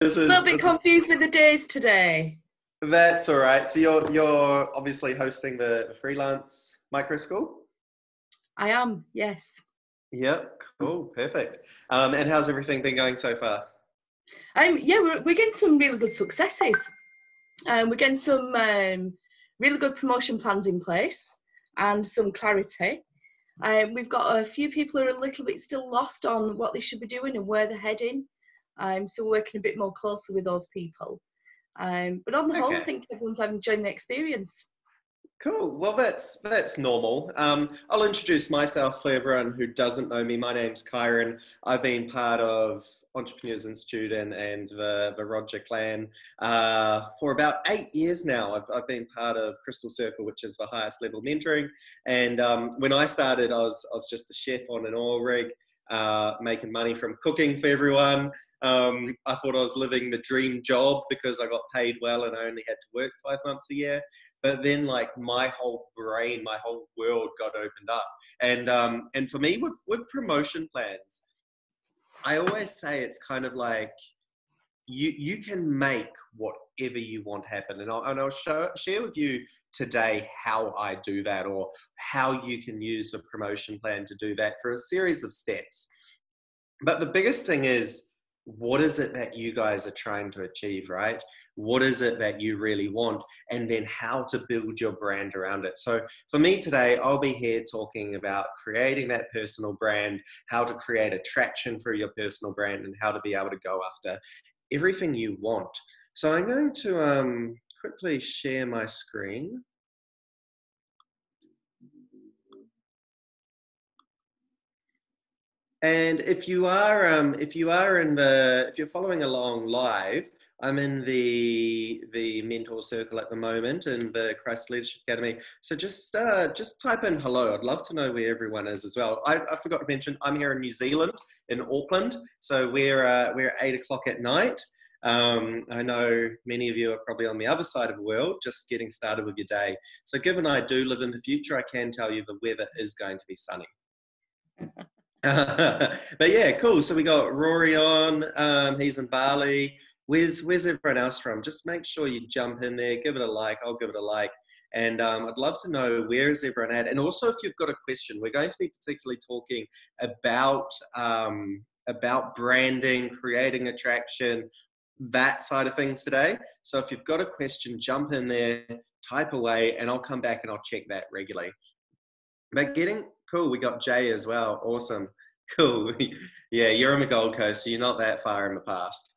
this is a little bit confused with the days today. That's all right. So you're you're obviously hosting the freelance micro school. I am, yes. Yep. Cool. Perfect. Um, and how's everything been going so far? Um, yeah, we're, we're getting some really good successes. Um, we're getting some um, really good promotion plans in place and some clarity. Um, we've got a few people who are a little bit still lost on what they should be doing and where they're heading. Um, so we're working a bit more closely with those people. Um, but on the whole, I think everyone's enjoying the experience. Cool. Well, that's that's normal. Um, I'll introduce myself for everyone who doesn't know me. My name's Kyron. I've been part of Entrepreneurs Institute and, and the, the Roger Clan uh, for about eight years now. I've, I've been part of Crystal Circle, which is the highest level mentoring. And um, when I started, I was, I was just a chef on an oil rig. Uh, making money from cooking for everyone. Um, I thought I was living the dream job because I got paid well and I only had to work five months a year but then like my whole brain my whole world got opened up and um and for me with with promotion plans i always say it's kind of like you you can make whatever you want happen. And i'll, and I'll show, share with you today how i do that or how you can use the promotion plan to do that for a series of steps. But the biggest thing is what is it that you guys are trying to achieve right? What is it that you really want? And then how to build your brand around it. So for me today i'll be here talking about creating that personal brand how to create attraction through your personal brand and how to be able to go after everything you want. So i'm going to um, quickly share my screen. And if you are um, if you are in the if you're following along live, I'm in the the mentor circle at the moment in the Crisis Leadership Academy. So just uh, just type in hello. I'd love to know where everyone is as well. I, I forgot to mention I'm here in New Zealand in Auckland. So we're uh, we're eight o'clock at night. Um, I know many of you are probably on the other side of the world, just getting started with your day. So given I do live in the future, I can tell you the weather is going to be sunny. but yeah, cool. So we got Rory on. Um, he's in Bali. Where's Where's everyone else from? Just make sure you jump in there, give it a like. I'll give it a like, and um, I'd love to know where is everyone at. And also, if you've got a question, we're going to be particularly talking about um, about branding, creating attraction, that side of things today. So if you've got a question, jump in there, type away, and I'll come back and I'll check that regularly. But getting cool, we got Jay as well. Awesome. Cool. yeah, you're on the Gold Coast, so you're not that far in the past.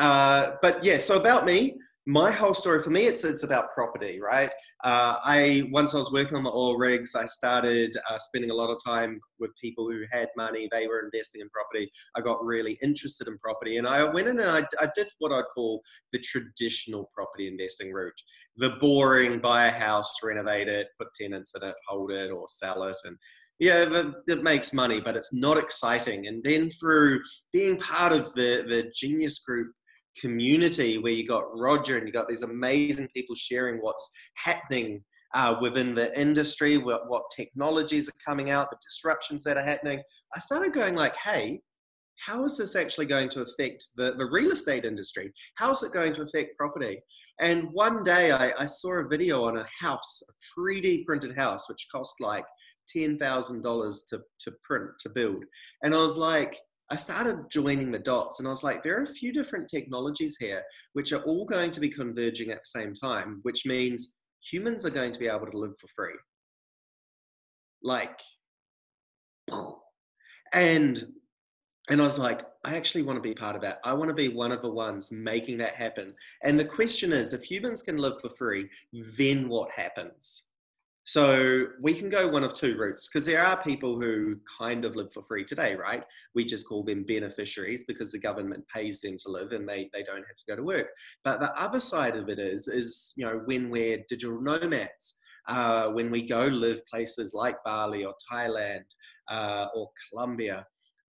Uh, but yeah, so about me, my whole story for me, it's it's about property, right? Uh, I once I was working on the oil rigs, I started uh, spending a lot of time with people who had money. They were investing in property. I got really interested in property, and I went in and I, I did what I'd call the traditional property investing route: the boring, buy a house, renovate it, put tenants in it, hold it, or sell it, and yeah, it, it makes money, but it's not exciting. And then through being part of the the Genius Group community where you got Roger and you got these amazing people sharing what's happening uh, within the industry, what, what technologies are coming out, the disruptions that are happening. I started going like, hey, how is this actually going to affect the, the real estate industry? How is it going to affect property? And one day I, I saw a video on a house, a 3D printed house, which cost like $10,000 to, to print, to build. And I was like, I started joining the dots and I was like, there are a few different technologies here which are all going to be converging at the same time, which means humans are going to be able to live for free. Like, and and I was like, I actually want to be part of that. I want to be one of the ones making that happen. And the question is, if humans can live for free, then what happens? So we can go one of two routes because there are people who kind of live for free today, right? We just call them beneficiaries because the government pays them to live and they, they don't have to go to work. But the other side of it is, is you know, when we're digital nomads, uh, when we go live places like Bali or Thailand uh, or Colombia,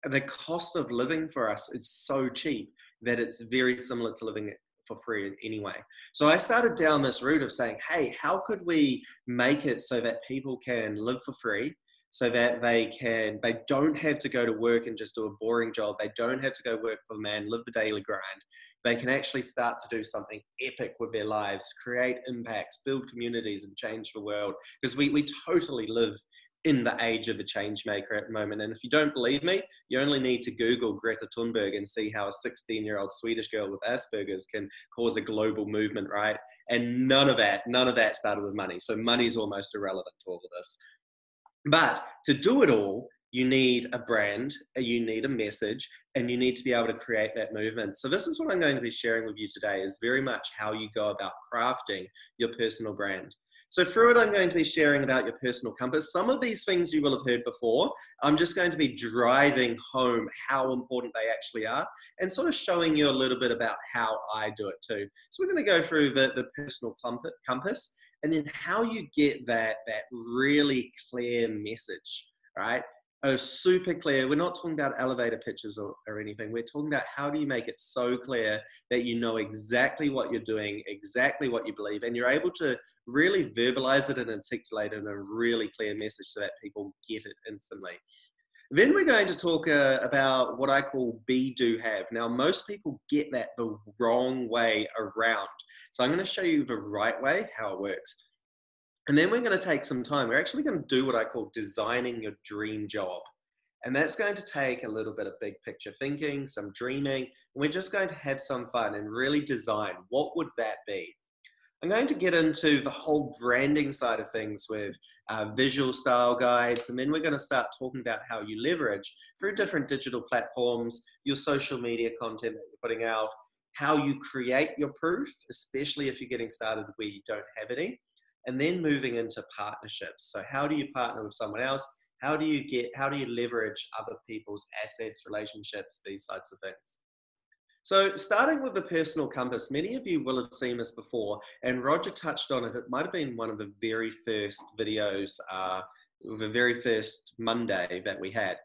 the cost of living for us is so cheap that it's very similar to living for free anyway. So I started down this route of saying, hey, how could we make it so that people can live for free? So that they can, they don't have to go to work and just do a boring job. They don't have to go work for the man, live the daily grind. they can actually start to do something epic with their lives, create impacts, build communities, and change the world. Because we, we totally live in the age of a change maker at the moment. And if you don't believe me, you only need to Google Greta Thunberg and see how a 16 year old Swedish girl with Asperger's can cause a global movement, right? And none of that, none of that started with money. So money is almost irrelevant to all of this. But to do it all, you need a brand, you need a message, and you need to be able to create that movement. So this is what I'm going to be sharing with you today is very much how you go about crafting your personal brand. So through it, I'm going to be sharing about your personal compass. Some of these things you will have heard before. I'm just going to be driving home how important they actually are and sort of showing you a little bit about how I do it too. So we're going to go through the, the personal compass and then how you get that, that really clear message, right? Oh, super clear. We're not talking about elevator pitches or, or anything. We're talking about how do you make it so clear that you know exactly what you're doing, exactly what you believe, and you're able to really verbalize it and articulate it in a really clear message so that people get it instantly. Then we're going to talk uh, about what I call be, do, have. Now, most people get that the wrong way around. So I'm going to show you the right way, how it works. And then we're going to take some time. We're actually going to do what I call designing your dream job. And that's going to take a little bit of big picture thinking, some dreaming. We're just going to have some fun and really design what would that be? I'm going to get into the whole branding side of things with uh, visual style guides, and then we're going to start talking about how you leverage through different digital platforms, your social media content that you're putting out, how you create your proof, especially if you're getting started where you don't have any, and then moving into partnerships. So how do you partner with someone else? How do you get, how do you leverage other people's assets, relationships, these types of things? So starting with the personal compass, many of you will have seen this before, and Roger touched on it. It might have been one of the very first videos, uh, the very first Monday that we had.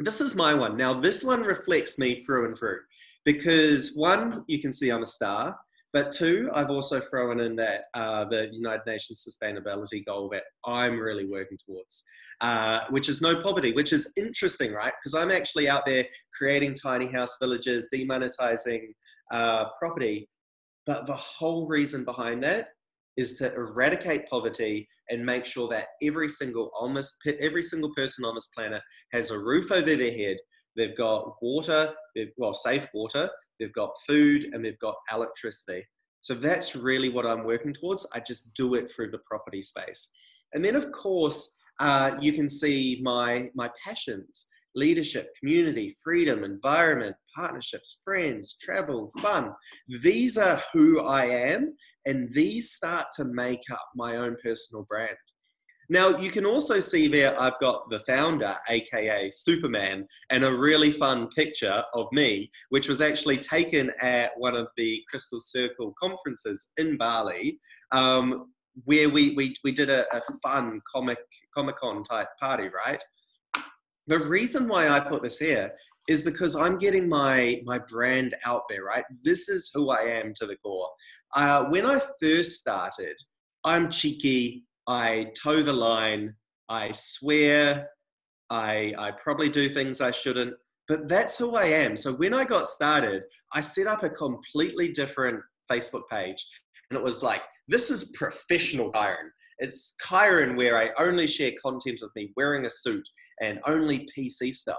This is my one. Now, this one reflects me through and through because one, you can see I'm a star. But two, I've also thrown in that uh, the United Nations sustainability goal that I'm really working towards, uh, which is no poverty, which is interesting, right? Because I'm actually out there creating tiny house villages, demonetizing uh, property. But the whole reason behind that is to eradicate poverty and make sure that every single almost every single person on this planet has a roof over their head. They've got water, they've well safe water, they've got food, and they've got electricity. So that's really what I'm working towards. I just do it through the property space. And then, of course, uh, you can see my, my passions leadership, community, freedom, environment, partnerships, friends, travel, fun. These are who I am, and these start to make up my own personal brand. Now, you can also see there I've got the founder, aka Superman, and a really fun picture of me, which was actually taken at one of the Crystal Circle conferences in Bali, um, where we, we, we did a, a fun comic Comic Con type party, right? The reason why I put this here is because I'm getting my my brand out there, right? This is who I am to the core. Uh, when I first started, I'm cheeky, I toe the line, I swear, I, I probably do things I shouldn't, but that's who I am. So when I got started, I set up a completely different Facebook page. And it was like, this is professional Kyron. It's Kyron where I only share content of me wearing a suit and only PC stuff.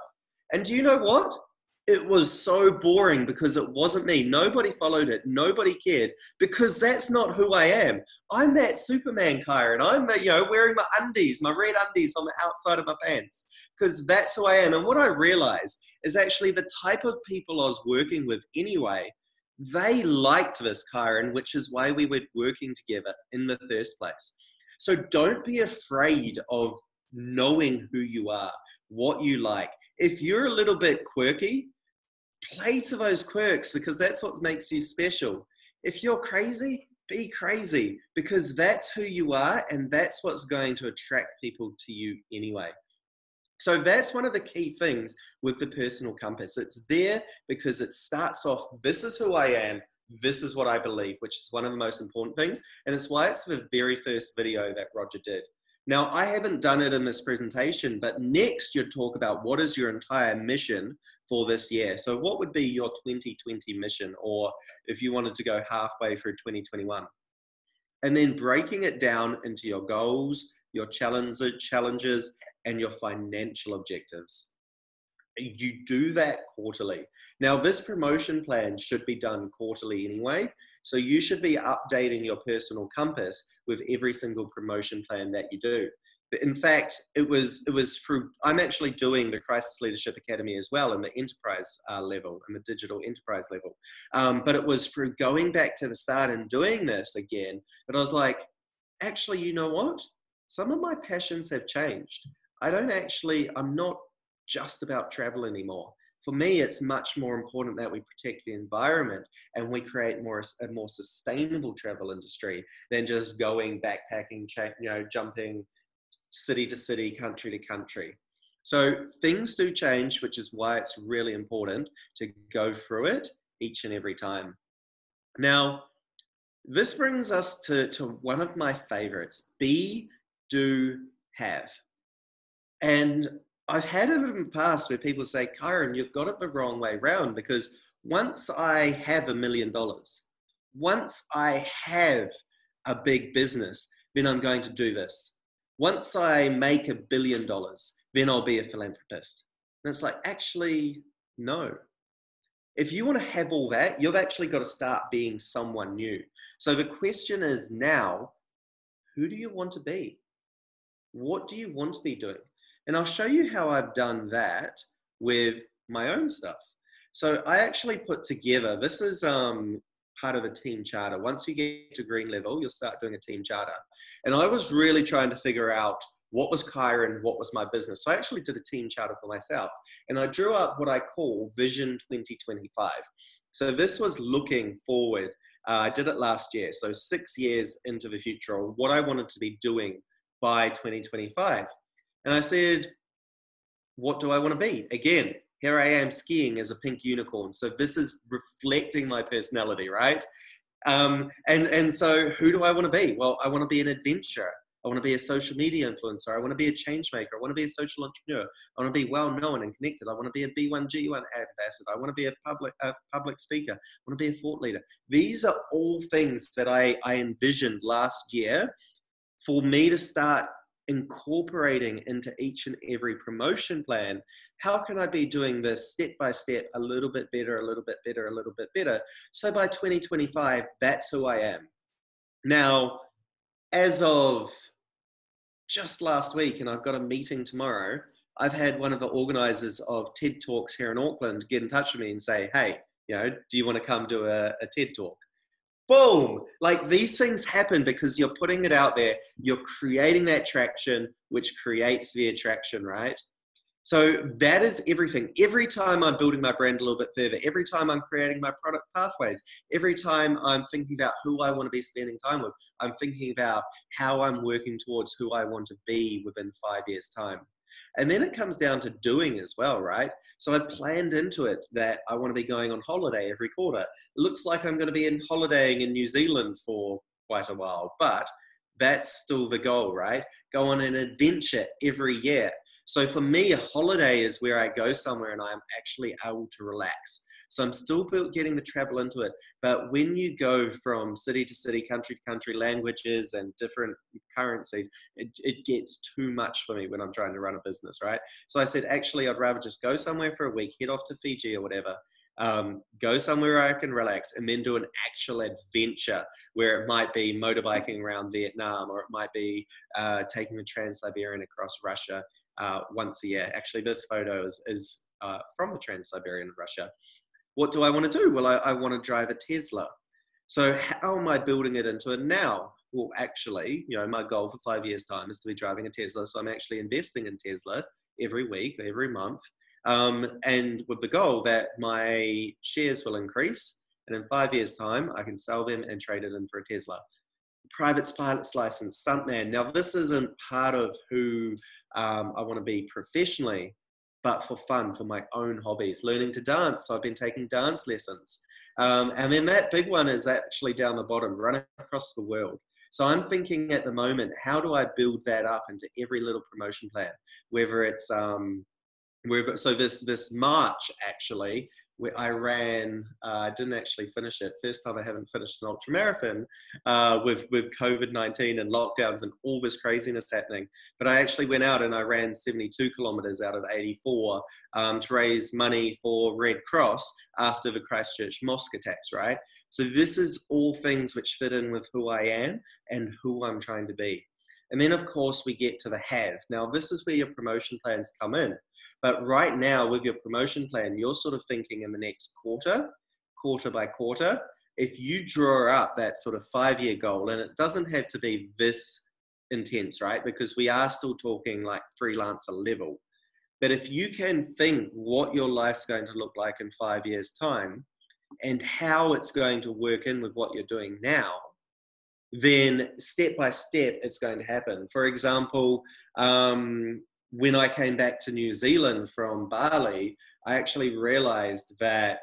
And do you know what? It was so boring because it wasn't me. Nobody followed it. Nobody cared because that's not who I am. I'm that Superman Kyron. I'm, you know, wearing my undies, my red undies on the outside of my pants because that's who I am. And what I realized is actually the type of people I was working with anyway, they liked this Kyron, which is why we were working together in the first place. So don't be afraid of knowing who you are, what you like. If you're a little bit quirky, play to those quirks because that's what makes you special. If you're crazy, be crazy because that's who you are and that's what's going to attract people to you anyway. So that's one of the key things with the personal compass. It's there because it starts off this is who I am, this is what I believe, which is one of the most important things. And it's why it's the very first video that Roger did. Now, I haven't done it in this presentation, but next you'd talk about what is your entire mission for this year. So, what would be your 2020 mission, or if you wanted to go halfway through 2021? And then breaking it down into your goals, your challenges, and your financial objectives. You do that quarterly. Now, this promotion plan should be done quarterly anyway. So you should be updating your personal compass with every single promotion plan that you do. But in fact, it was it was through. I'm actually doing the Crisis Leadership Academy as well in the enterprise uh, level, in the digital enterprise level. Um, but it was through going back to the start and doing this again that I was like, actually, you know what? Some of my passions have changed. I don't actually. I'm not just about travel anymore for me, it's much more important that we protect the environment and we create more a more sustainable travel industry than just going backpacking, you know, jumping city to city, country to country. So things do change, which is why it's really important to go through it each and every time. Now, this brings us to, to one of my favorites be, do, have. And I've had it in the past where people say, Kyron, you've got it the wrong way round because once I have a million dollars, once I have a big business, then I'm going to do this. Once I make a billion dollars, then I'll be a philanthropist. And it's like, actually, no. If you want to have all that, you've actually got to start being someone new. So the question is now, who do you want to be? What do you want to be doing? And I'll show you how I've done that with my own stuff. So I actually put together, this is um, part of a team charter. Once you get to green level, you'll start doing a team charter. And I was really trying to figure out what was Kyron, what was my business. So I actually did a team charter for myself. And I drew up what I call Vision 2025. So this was looking forward. Uh, I did it last year. So six years into the future, what I wanted to be doing by 2025. And I said, What do I want to be? Again, here I am skiing as a pink unicorn. So this is reflecting my personality, right? Um, and, and so who do I want to be? Well, I want to be an adventurer. I want to be a social media influencer. I want to be a change maker. I want to be a social entrepreneur. I want to be well known and connected. I want to be a B1G1 ambassador. I want to be a public a public speaker. I want to be a thought leader. These are all things that I, I envisioned last year for me to start incorporating into each and every promotion plan how can i be doing this step by step a little bit better a little bit better a little bit better? So by 2025 that's who i am. Now as of just last week and i've got a meeting tomorrow i've had one of the organizers of ted talks here in auckland get in touch with me and say hey you know do you want to come do a, a ted talk boom. Like these things happen because you're putting it out there. You're creating that traction which creates the attraction right? So that is everything. Every time i'm building my brand a little bit further every time i'm creating my product pathways every time i'm thinking about who i want to be spending time with i'm thinking about how i'm working towards who i want to be within five years time and then it comes down to doing as well, right? So I planned into it that I want to be going on holiday every quarter. It looks like I'm going to be in holidaying in New Zealand for quite a while, but that's still the goal, right? Go on an adventure every year. So for me, a holiday is where I go somewhere and I'm actually able to relax. So I'm still getting the travel into it. But when you go from city to city, country to country, languages and different currencies, it, it gets too much for me when I'm trying to run a business, right? So I said, actually, I'd rather just go somewhere for a week, head off to Fiji or whatever, um, go somewhere where I can relax and then do an actual adventure where it might be motorbiking around Vietnam or it might be uh, taking the Trans Siberian across Russia uh, once a year. Actually, this photo is, is uh, from the Trans Siberian Russia. What do I want to do? Well, I, I want to drive a Tesla. So, how am I building it into it now? Well, actually, you know, my goal for five years' time is to be driving a Tesla. So, I'm actually investing in Tesla every week, every month, um, and with the goal that my shares will increase. And in five years' time, I can sell them and trade it in for a Tesla. Private pilot's license, stuntman. Now, this isn't part of who um, I want to be professionally, but for fun, for my own hobbies. Learning to dance, so I've been taking dance lessons. Um, and then that big one is actually down the bottom, running across the world. So I'm thinking at the moment, how do I build that up into every little promotion plan? Whether it's um, so this this March actually, where I ran, uh, I uh, didn't actually finish it. First time I haven't finished an ultra marathon uh, with with COVID nineteen and lockdowns and all this craziness happening. But I actually went out and I ran seventy two kilometers out of eighty four um, to raise money for Red Cross after the Christchurch mosque attacks. Right. So this is all things which fit in with who I am and who I'm trying to be. And then, of course, we get to the have. Now, this is where your promotion plans come in. But right now, with your promotion plan, you're sort of thinking in the next quarter, quarter by quarter. If you draw up that sort of five year goal, and it doesn't have to be this intense, right? Because we are still talking like freelancer level. But if you can think what your life's going to look like in five years' time and how it's going to work in with what you're doing now, then step by step it's going to happen. For example, um, when I came back to New Zealand from Bali, I actually realized that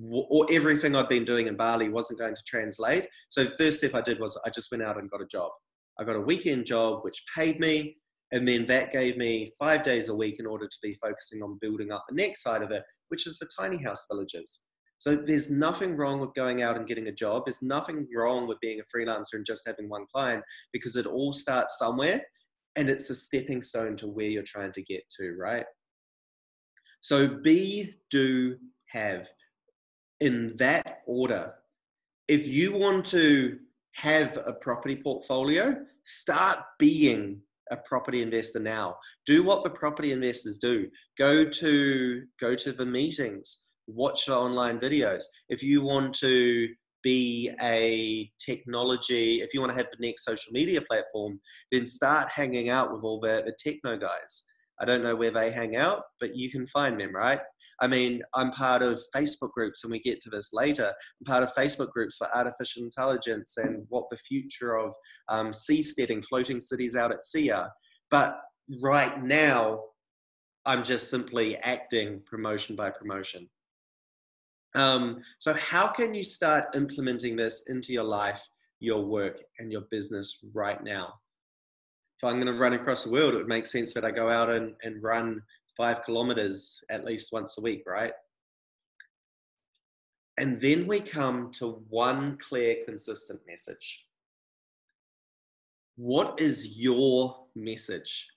w- everything I'd been doing in Bali wasn't going to translate. So the first step I did was I just went out and got a job. I got a weekend job which paid me, and then that gave me five days a week in order to be focusing on building up the next side of it, which is the tiny house villages. So there's nothing wrong with going out and getting a job. There's nothing wrong with being a freelancer and just having one client because it all starts somewhere and it's a stepping stone to where you're trying to get to, right? So be, do, have in that order. If you want to have a property portfolio, start being a property investor now. Do what the property investors do. Go to go to the meetings watch online videos. If you want to be a technology, if you want to have the next social media platform, then start hanging out with all the, the techno guys. I don't know where they hang out, but you can find them, right? I mean, I'm part of Facebook groups, and we get to this later. I'm part of Facebook groups for artificial intelligence and what the future of um, seasteading, floating cities out at sea are. But right now, I'm just simply acting promotion by promotion. Um, so, how can you start implementing this into your life, your work, and your business right now? If I'm going to run across the world, it would make sense that I go out and, and run five kilometers at least once a week, right? And then we come to one clear, consistent message. What is your message?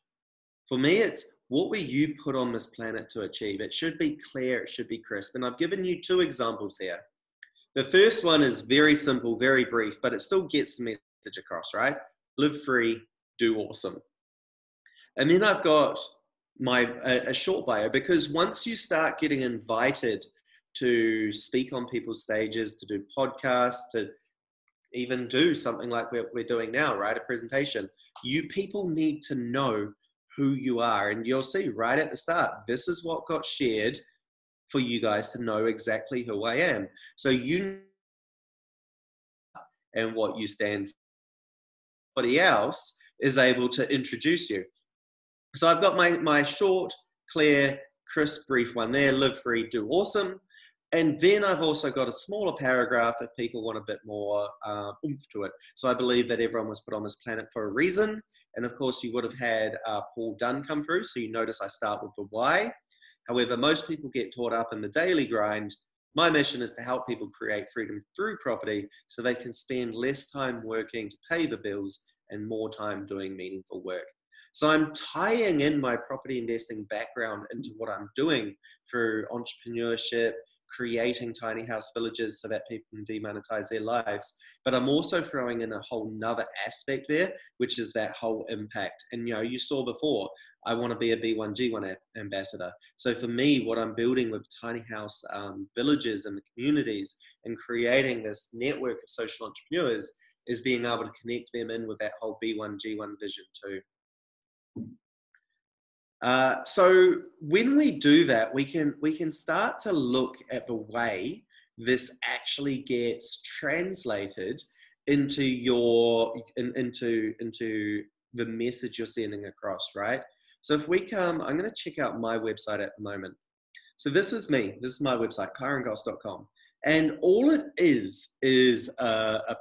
For me, it's what were you put on this planet to achieve? It should be clear, it should be crisp. And I've given you two examples here. The first one is very simple, very brief, but it still gets the message across, right? Live free, do awesome. And then I've got my a, a short bio because once you start getting invited to speak on people's stages, to do podcasts, to even do something like we're, we're doing now, right? A presentation. You people need to know who you are. And you'll see right at the start, this is what got shared for you guys to know exactly who I am. So you and what you stand for. Somebody else is able to introduce you. So I've got my, my short, clear, crisp, brief one there live free, do awesome. And then I've also got a smaller paragraph if people want a bit more uh, oomph to it. So I believe that everyone was put on this planet for a reason. And of course, you would have had uh, Paul Dunn come through. So you notice I start with the why. However, most people get taught up in the daily grind. My mission is to help people create freedom through property so they can spend less time working to pay the bills and more time doing meaningful work. So I'm tying in my property investing background into what I'm doing through entrepreneurship, creating tiny house villages so that people can demonetize their lives. But I'm also throwing in a whole nother aspect there, which is that whole impact. And you know, you saw before, I want to be a B1G1 ambassador. So for me, what I'm building with tiny house um, villages and the communities and creating this network of social entrepreneurs is being able to connect them in with that whole B1G1 vision too. Uh, so when we do that, we can we can start to look at the way this actually gets translated into your in, into into the message you're sending across, right? So if we come, I'm going to check out my website at the moment. So this is me. This is my website, kyrongoss.com, and all it is is a,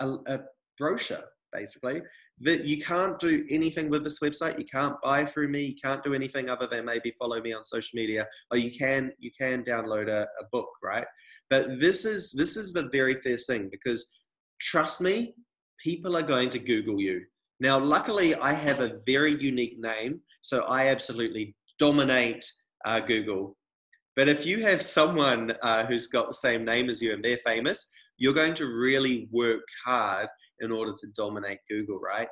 a, a brochure basically that you can't do anything with this website. You can't buy through me. You can't do anything other than maybe follow me on social media. Or you can you can download a, a book right? But this is this is the very first thing because trust me people are going to google you. Now luckily i have a very unique name so i absolutely dominate uh, google. But if you have someone uh, who's got the same name as you and they're famous you're going to really work hard in order to dominate Google, right?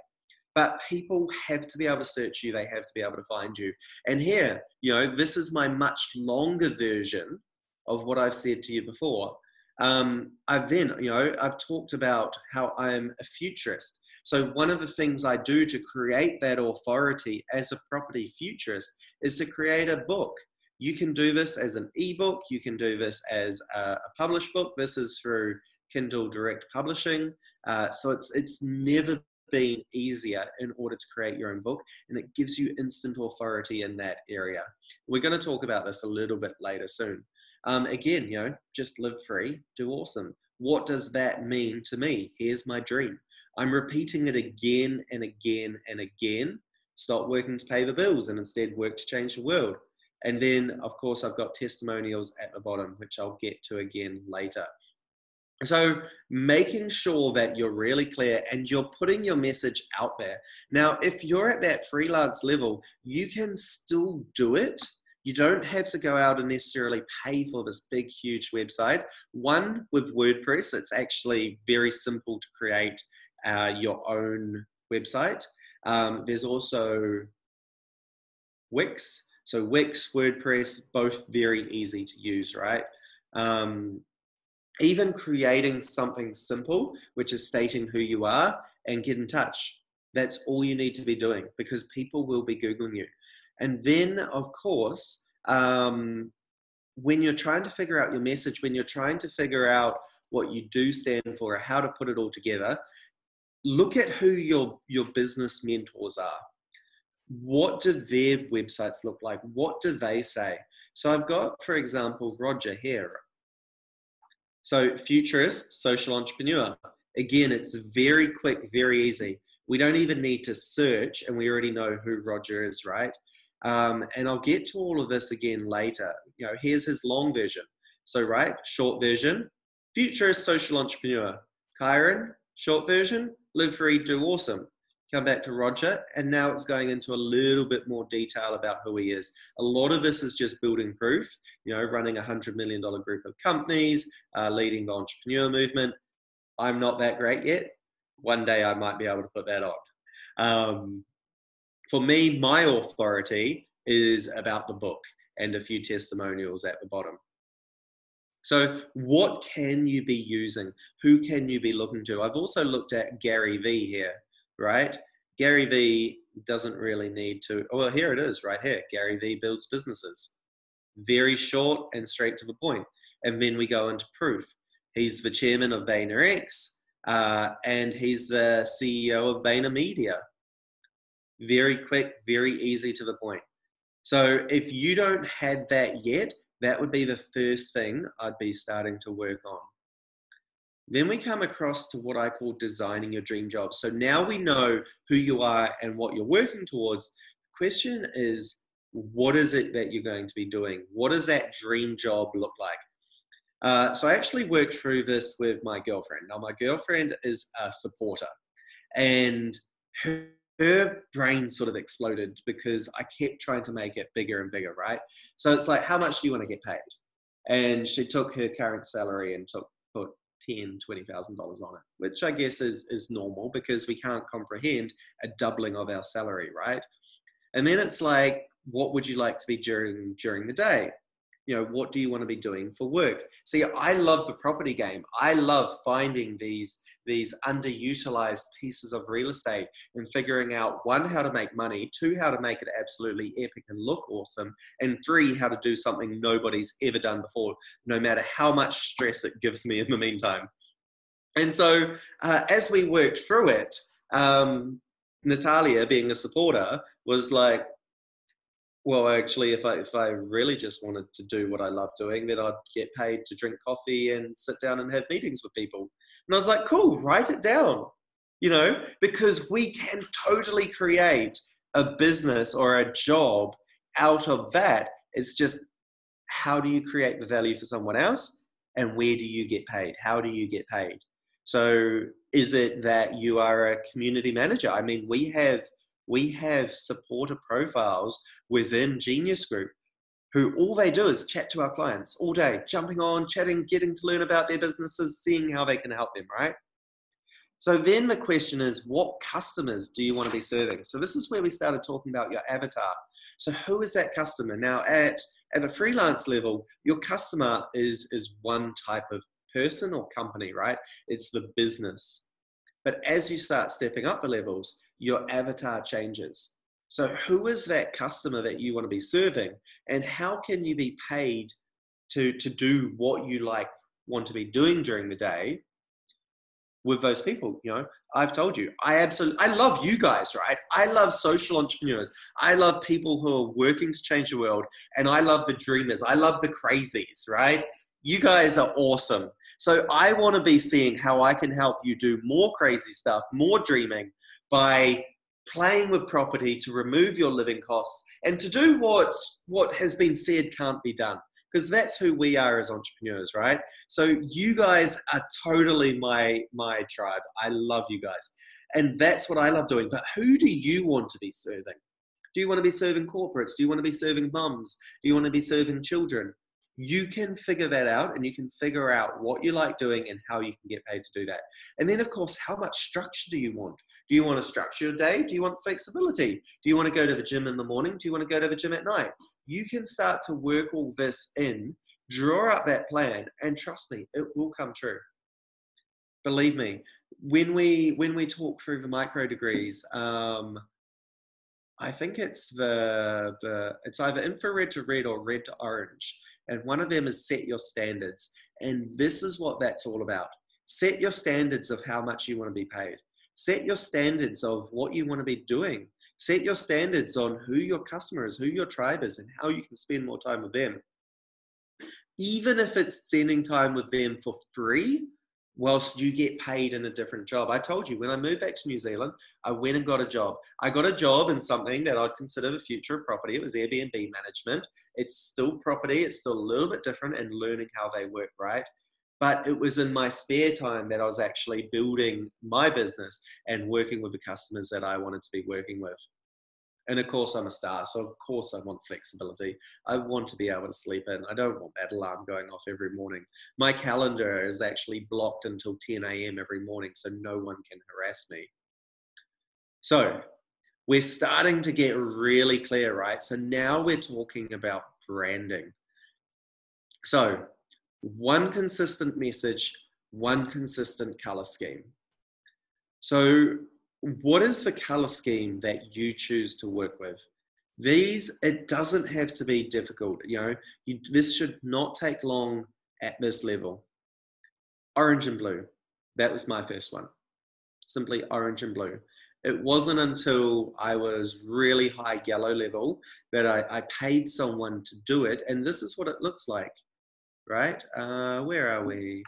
But people have to be able to search you, they have to be able to find you. And here, you know, this is my much longer version of what I've said to you before. Um, I've then, you know, I've talked about how I'm a futurist. So, one of the things I do to create that authority as a property futurist is to create a book. You can do this as an ebook, you can do this as a, a published book. This is through Kindle Direct Publishing. Uh, so it's it's never been easier in order to create your own book, and it gives you instant authority in that area. We're going to talk about this a little bit later soon. Um, again, you know, just live free, do awesome. What does that mean to me? Here's my dream. I'm repeating it again and again and again. Stop working to pay the bills and instead work to change the world. And then, of course, I've got testimonials at the bottom, which I'll get to again later. So, making sure that you're really clear and you're putting your message out there. Now, if you're at that freelance level, you can still do it. You don't have to go out and necessarily pay for this big, huge website. One, with WordPress, it's actually very simple to create uh, your own website. Um, there's also Wix. So, Wix, WordPress, both very easy to use, right? Um, even creating something simple, which is stating who you are and get in touch. That's all you need to be doing because people will be Googling you. And then, of course, um, when you're trying to figure out your message, when you're trying to figure out what you do stand for, or how to put it all together, look at who your, your business mentors are. What do their websites look like? What do they say? So I've got, for example, Roger here, so, futurist, social entrepreneur. Again, it's very quick, very easy. We don't even need to search, and we already know who Roger is, right? Um, and I'll get to all of this again later. You know, here's his long version. So, right, short version, futurist social entrepreneur. Kyron, short version, live free, do awesome come back to Roger, and now it's going into a little bit more detail about who he is. A lot of this is just building proof, you know, running a $100 million group of companies, uh, leading the entrepreneur movement. I'm not that great yet. One day I might be able to put that on. Um, for me, my authority is about the book and a few testimonials at the bottom. So, what can you be using? Who can you be looking to? I've also looked at Gary Vee here right? Gary Vee doesn't really need to. Oh, well, here it is, right here. Gary Vee builds businesses. Very short and straight to the point. And then we go into proof. He's the chairman of VaynerX, uh, and he's the CEO of VaynerMedia. Very quick, very easy to the point. So if you don't have that yet, that would be the first thing I'd be starting to work on. Then we come across to what I call designing your dream job. So now we know who you are and what you're working towards. The question is, what is it that you're going to be doing? What does that dream job look like? Uh, so I actually worked through this with my girlfriend. Now, my girlfriend is a supporter, and her, her brain sort of exploded because I kept trying to make it bigger and bigger, right? So it's like, how much do you want to get paid? And she took her current salary and took put ten, twenty thousand dollars on it, which I guess is is normal because we can't comprehend a doubling of our salary, right? And then it's like, what would you like to be during during the day? You know what do you want to be doing for work? See i love the property game. I love finding these these underutilized pieces of real estate and figuring out one how to make money two how to make it absolutely epic and look awesome and three how to do something nobody's ever done before no matter how much stress it gives me in the meantime. And so uh, as we worked through it um, natalia being a supporter was like well, actually, if I if I really just wanted to do what I love doing, then I'd get paid to drink coffee and sit down and have meetings with people. And I was like, cool, write it down. you know, because we can totally create a business or a job out of that. It's just how do you create the value for someone else and where do you get paid? How do you get paid? So is it that you are a community manager? I mean, we have we have supporter profiles within Genius Group who all they do is chat to our clients all day, jumping on, chatting, getting to learn about their businesses, seeing how they can help them, right? So then the question is, what customers do you want to be serving? So this is where we started talking about your avatar. So who is that customer? Now at at a freelance level, your customer is is one type of person or company, right? It's the business. But as you start stepping up the levels, your avatar changes. So, who is that customer that you want to be serving, and how can you be paid to, to do what you like want to be doing during the day with those people? You know, I've told you, I absolutely, I love you guys, right? I love social entrepreneurs. I love people who are working to change the world, and I love the dreamers. I love the crazies, right? You guys are awesome. So I want to be seeing how I can help you do more crazy stuff, more dreaming by playing with property to remove your living costs and to do what what has been said can't be done. Because that's who we are as entrepreneurs right? So you guys are totally my my tribe. I love you guys. And that's what i love doing. But who do you want to be serving? Do you want to be serving corporates? Do you want to be serving mums? Do you want to be serving children you can figure that out and you can figure out what you like doing and how you can get paid to do that. And then, of course, how much structure do you want? Do you want to structure your day? Do you want flexibility? Do you want to go to the gym in the morning? Do you want to go to the gym at night? You can start to work all this in, draw up that plan, and trust me, it will come true. Believe me, when we when we talk through the micro degrees, um, I think it's the the it's either infrared to red or red to orange and one of them is set your standards. And this is what that's all about. Set your standards of how much you want to be paid. Set your standards of what you want to be doing. Set your standards on who your customer is, who your tribe is, and how you can spend more time with them. Even if it's spending time with them for free, whilst you get paid in a different job. I told you when I moved back to New Zealand, I went and got a job. I got a job in something that I'd consider the future of property. It was Airbnb management. It's still property, it's still a little bit different and learning how they work, right? But it was in my spare time that I was actually building my business and working with the customers that I wanted to be working with. And of course, I'm a star, so of course, I want flexibility. I want to be able to sleep in. I don't want that alarm going off every morning. My calendar is actually blocked until 10 a.m. every morning, so no one can harass me. So, we're starting to get really clear, right? So, now we're talking about branding. So, one consistent message, one consistent color scheme. So, what is the color scheme that you choose to work with? These, it doesn't have to be difficult. You know, you, this should not take long at this level. Orange and blue. That was my first one. Simply orange and blue. It wasn't until I was really high yellow level that I, I paid someone to do it. And this is what it looks like, right? Uh, where are we?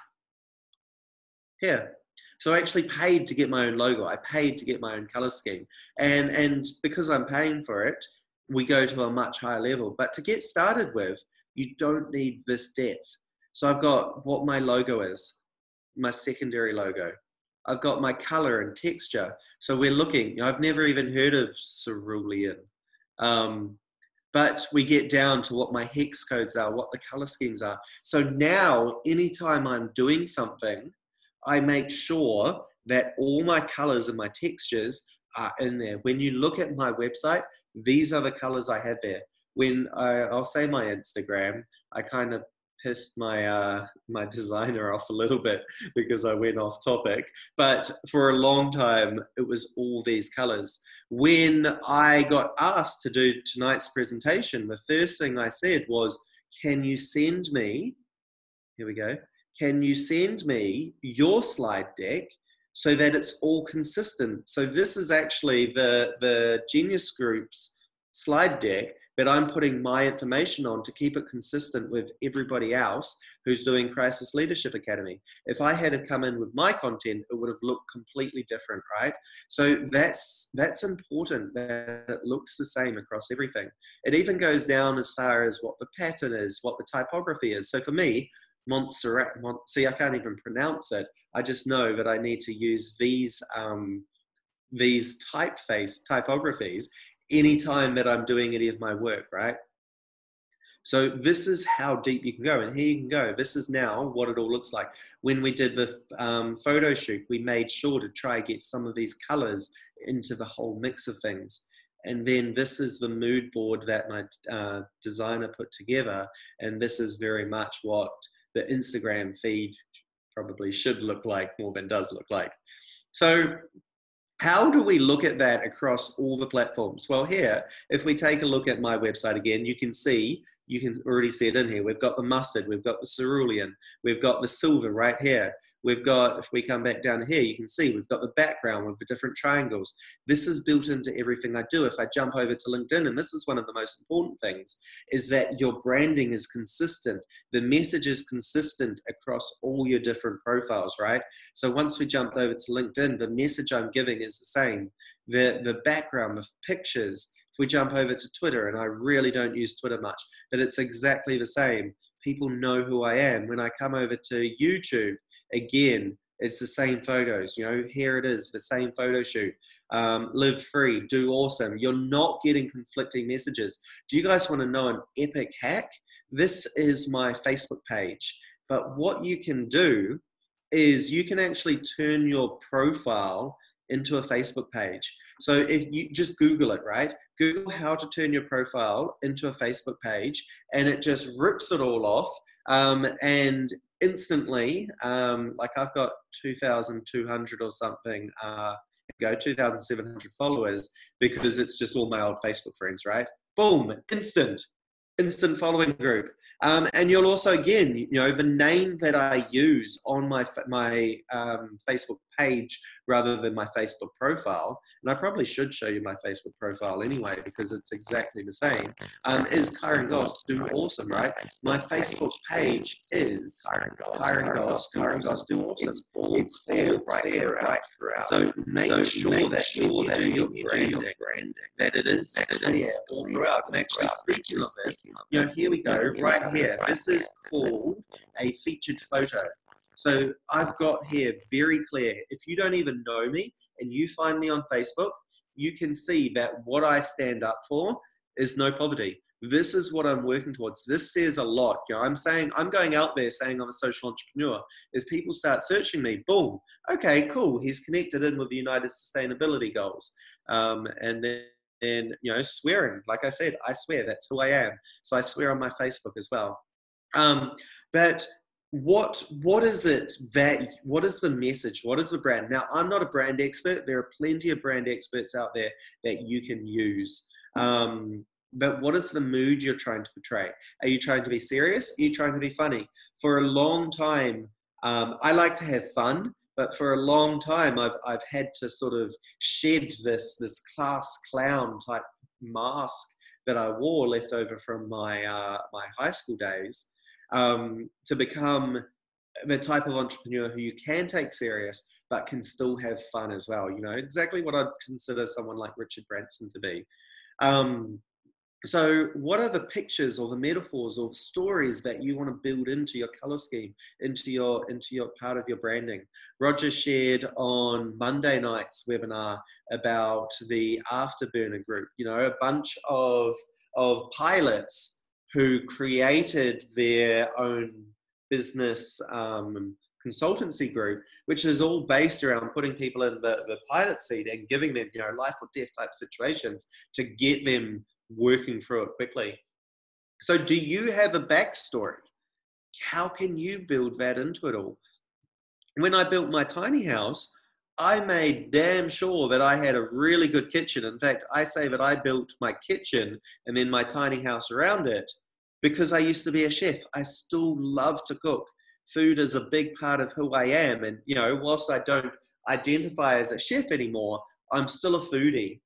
Here. So I actually paid to get my own logo. I paid to get my own color scheme. And, and because I'm paying for it, we go to a much higher level. But to get started with, you don't need this depth. So I've got what my logo is, my secondary logo. I've got my color and texture. So we're looking, you know, I've never even heard of cerulean. Um, but we get down to what my hex codes are, what the color schemes are. So now, anytime I'm doing something, I make sure that all my colors and my textures are in there. When you look at my website, these are the colors I have there. When I, will say my Instagram, I kind of pissed my uh, my designer off a little bit because I went off topic. But for a long time, it was all these colors. When I got asked to do tonight's presentation, the first thing I said was, "Can you send me?" Here we go can you send me your slide deck so that it's all consistent? So this is actually the, the Genius Group's slide deck but I'm putting my information on to keep it consistent with everybody else who's doing Crisis Leadership Academy. If I had to come in with my content, it would have looked completely different, right? So that's that's important that it looks the same across everything. It even goes down as far as what the pattern is, what the typography is. So for me, Montserrat, Mont, see, I can't even pronounce it. I just know that I need to use these um, these typeface typographies anytime that I'm doing any of my work, right? So this is how deep you can go, and here you can go. This is now what it all looks like. When we did the um, photo shoot, we made sure to try get some of these colors into the whole mix of things. And then this is the mood board that my uh, designer put together, and this is very much what the Instagram feed probably should look like more than does look like. So how do we look at that across all the platforms? Well, here, if we take a look at my website again, you can see you can already see it in here. We've got the mustard, we've got the cerulean, we've got the silver right here. We've got, if we come back down here, you can see we've got the background with the different triangles. This is built into everything I do. If I jump over to LinkedIn, and this is one of the most important things, is that your branding is consistent. The message is consistent across all your different profiles, right? So once we jumped over to LinkedIn, the message I'm giving is the same. The, the background, the pictures, we jump over to Twitter, and I really don't use Twitter much, but it's exactly the same. People know who I am. When I come over to YouTube, again, it's the same photos. You know, here it is, the same photo shoot. Um, live free, do awesome. You're not getting conflicting messages. Do you guys want to know an epic hack? This is my Facebook page. But what you can do is you can actually turn your profile into a Facebook page. So if you just Google it, right? Google how to turn your profile into a Facebook page, and it just rips it all off. Um, and instantly, um, like I've got 2,200 or something. Uh, go 2,700 followers because it's just all my old Facebook friends, right? Boom, instant instant following group. Um, and you'll also, again, you know, the name that I use on my my um, Facebook page rather than my Facebook profile, and I probably should show you my Facebook profile anyway because it's exactly the same, um, is Kyron Goss do awesome, right? My Facebook page is Kyron Goss, Kyron Goss do awesome. It's all it's clear right there, right throughout. So make so sure make that sure you do your branding, branding, that it is that it is all throughout. And actually, speaking of this, you know, here we go, right here. This is called a featured photo. So I've got here very clear. If you don't even know me and you find me on Facebook, you can see that what I stand up for is no poverty. This is what I'm working towards. This says a lot. You know, I'm saying I'm going out there saying I'm a social entrepreneur. If people start searching me, boom, okay, cool. He's connected in with the United Sustainability Goals, um, and then and you know swearing like i said i swear that's who i am so i swear on my facebook as well um, but what what is it that what is the message? What is the brand? Now i'm not a brand expert. There are plenty of brand experts out there that you can use. Um, but what is the mood you're trying to portray? Are you trying to be serious? Are you trying to be funny? For a long time um, i like to have fun but for a long time I've, I've had to sort of shed this this class clown type mask that I wore left over from my uh, my high school days um, to become the type of entrepreneur who you can take serious but can still have fun as well. You know exactly what i'd consider someone like richard branson to be. Um, so what are the pictures or the metaphors or stories that you want to build into your color scheme into your into your part of your branding? Roger shared on monday night's webinar about the afterburner group you know a bunch of of pilots who created their own business um, consultancy group, which is all based around putting people in the, the pilot seat and giving them, you know, life or death type situations to get them working through it quickly. So, do you have a backstory? How can you build that into it all? When I built my tiny house, I made damn sure that I had a really good kitchen. In fact, I say that I built my kitchen and then my tiny house around it because I used to be a chef. I still love to cook. Food is a big part of who I am. And, you know, whilst I don't identify as a chef anymore, I'm still a foodie.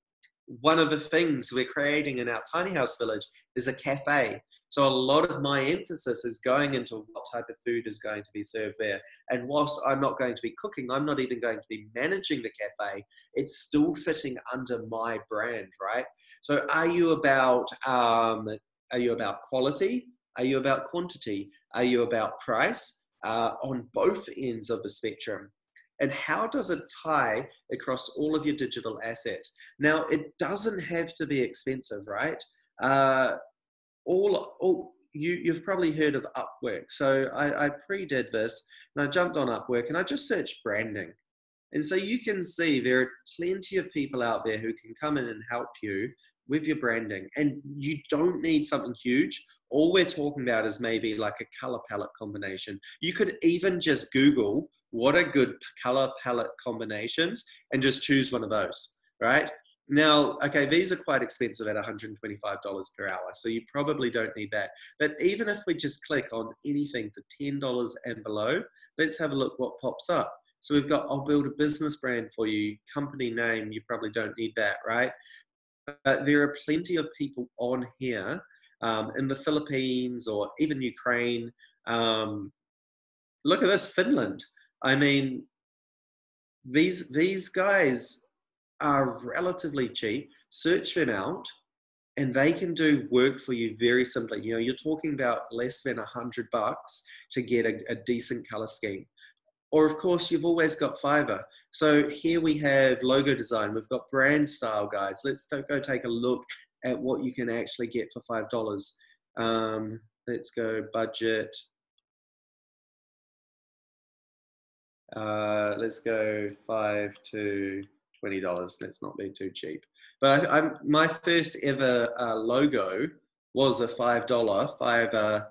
one of the things we're creating in our tiny house village is a cafe. So a lot of my emphasis is going into what type of food is going to be served there. And whilst I'm not going to be cooking, I'm not even going to be managing the cafe. It's still fitting under my brand, right? So are you about um, are you about quality? Are you about quantity? Are you about price? Uh, on both ends of the spectrum and how does it tie across all of your digital assets now it doesn't have to be expensive right uh, all, all you, you've probably heard of upwork so I, I pre-did this and i jumped on upwork and i just searched branding and so you can see there are plenty of people out there who can come in and help you with your branding. And you don't need something huge. All we're talking about is maybe like a color palette combination. You could even just Google what are good color palette combinations and just choose one of those, right? Now, okay, these are quite expensive at $125 per hour, so you probably don't need that. But even if we just click on anything for $10 and below, let's have a look what pops up. So we've got, I'll build a business brand for you, company name, you probably don't need that, right? But there are plenty of people on here um, in the Philippines or even Ukraine. Um, look at this, Finland. I mean, these these guys are relatively cheap. Search them out, and they can do work for you very simply. You know, you're talking about less than a hundred bucks to get a, a decent color scheme. Or, of course, you've always got Fiverr. So here we have logo design. We've got brand style guides. Let's go take a look at what you can actually get for $5. Um, let's go budget. Uh, let's go five to twenty dollars. Let's not be too cheap. But I, my first ever uh, logo was a five dollar Fiverr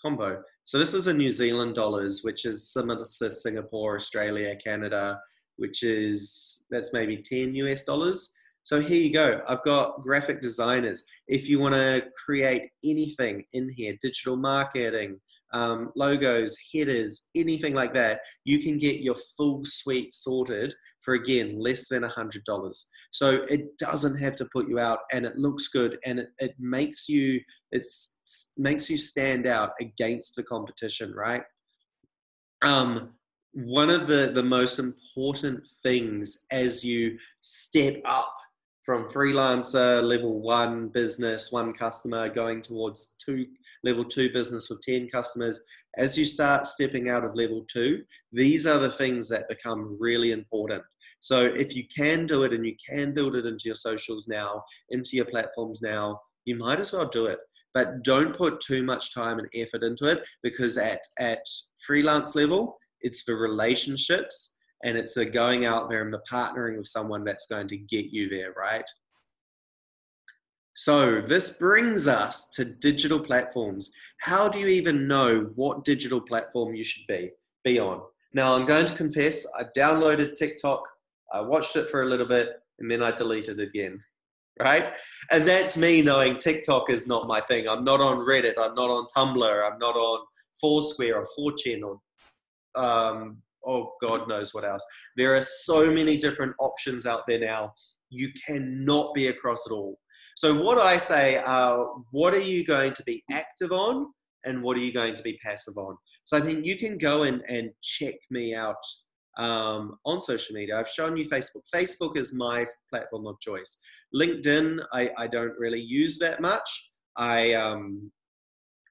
combo. So this is in New Zealand dollars, which is similar to Singapore, Australia, Canada, which is that's maybe 10 US dollars. So here you go. I've got graphic designers. If you want to create anything in here, digital marketing, um, logos, headers, anything like that, you can get your full suite sorted for again less than a hundred dollars. So it doesn't have to put you out, and it looks good, and it, it makes you it makes you stand out against the competition, right? Um, one of the the most important things as you step up from freelancer level one business one customer going towards two level two business with 10 customers. As you start stepping out of level two these are the things that become really important. So if you can do it and you can build it into your socials now into your platforms now you might as well do it. But don't put too much time and effort into it because at at freelance level it's the relationships and it's a going out there and the partnering with someone that's going to get you there, right? So this brings us to digital platforms. How do you even know what digital platform you should be be on? Now I'm going to confess, I downloaded TikTok, I watched it for a little bit, and then I deleted it again. Right? And that's me knowing TikTok is not my thing. I'm not on Reddit, I'm not on Tumblr, I'm not on Foursquare or 4chan or um, oh god knows what else. There are so many different options out there now. You cannot be across it all. So what i say uh, what are you going to be active on and what are you going to be passive on? So i mean you can go and, and check me out um, on social media. I've shown you facebook. Facebook is my platform of choice. Linkedin i, I don't really use that much. I um,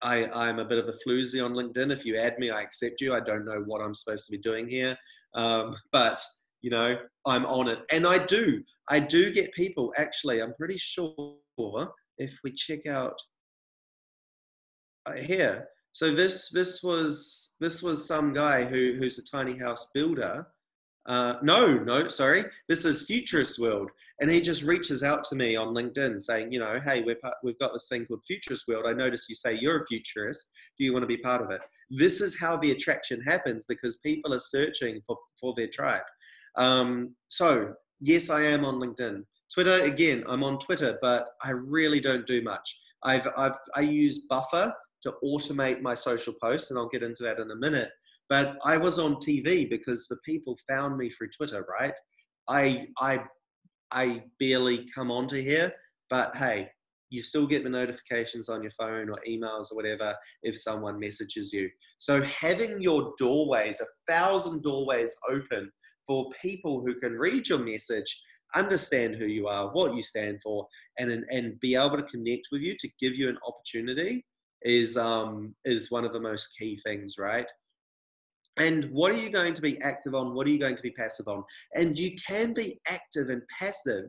I, I'm a bit of a floozy on LinkedIn. If you add me, I accept you. I don't know what I'm supposed to be doing here. Um, but, you know, I'm on it. And I do. I do get people, actually, I'm pretty sure if we check out uh, here. So this this was this was some guy who who's a tiny house builder uh, no, no, sorry. This is Futurist World, and he just reaches out to me on LinkedIn saying, you know, hey, part, we've got this thing called Futurist World. I notice you say you're a futurist. Do you want to be part of it? This is how the attraction happens because people are searching for for their tribe. Um, so yes, I am on LinkedIn. Twitter again, I'm on Twitter, but I really don't do much. I've I've I use Buffer to automate my social posts, and I'll get into that in a minute. But I was on TV because the people found me through Twitter, right? I I I barely come onto here, but hey, you still get the notifications on your phone or emails or whatever if someone messages you. So having your doorways, a thousand doorways open for people who can read your message, understand who you are, what you stand for, and and be able to connect with you to give you an opportunity is um, is one of the most key things, right? And what are you going to be active on? What are you going to be passive on? And you can be active and passive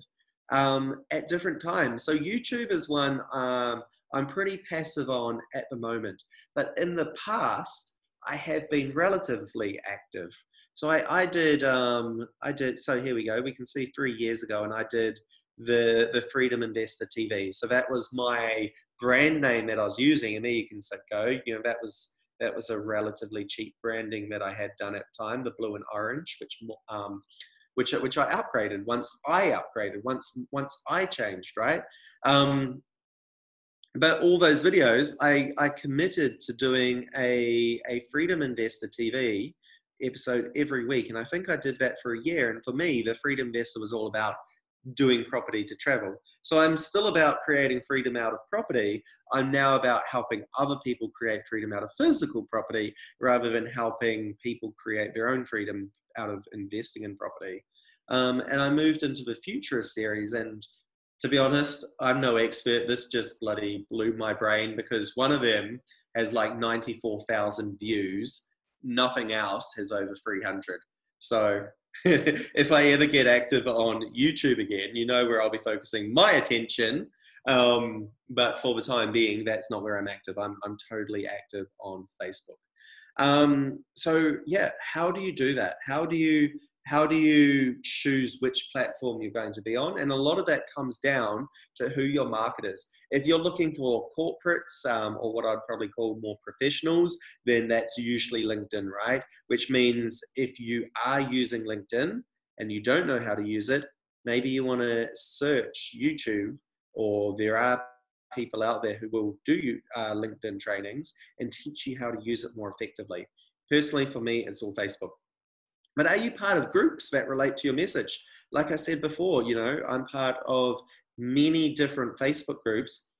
um, at different times. So YouTube is one um, I'm pretty passive on at the moment, but in the past I have been relatively active. So I, I did um, I did so here we go. We can see three years ago, and I did the the Freedom Investor TV. So that was my brand name that I was using, and there you can go. You know that was that was a relatively cheap branding that I had done at the time, the blue and orange, which um, which which I upgraded once I upgraded once once I changed right. Um, but all those videos, I, I committed to doing a, a Freedom Investor TV episode every week. And I think I did that for a year. And for me, the Freedom Investor was all about doing property to travel. So I'm still about creating freedom out of property. I'm now about helping other people create freedom out of physical property rather than helping people create their own freedom out of investing in property. Um, and I moved into the Futurist series. And to be honest, I'm no expert. This just bloody blew my brain because one of them has like 94,000 views. Nothing else has over 300. So if I ever get active on YouTube again, you know where I'll be focusing my attention. Um, but for the time being, that's not where I'm active. I'm, I'm totally active on Facebook. Um, so yeah, how do you do that? How do you how do you choose which platform you're going to be on? And a lot of that comes down to who your market is. If you're looking for corporates um, or what I'd probably call more professionals, then that's usually LinkedIn, right? Which means if you are using LinkedIn and you don't know how to use it, maybe you want to search YouTube or there are people out there who will do uh, LinkedIn trainings and teach you how to use it more effectively. Personally, for me, it's all Facebook. But are you part of groups that relate to your message? Like I said before, you know, I'm part of many different Facebook groups.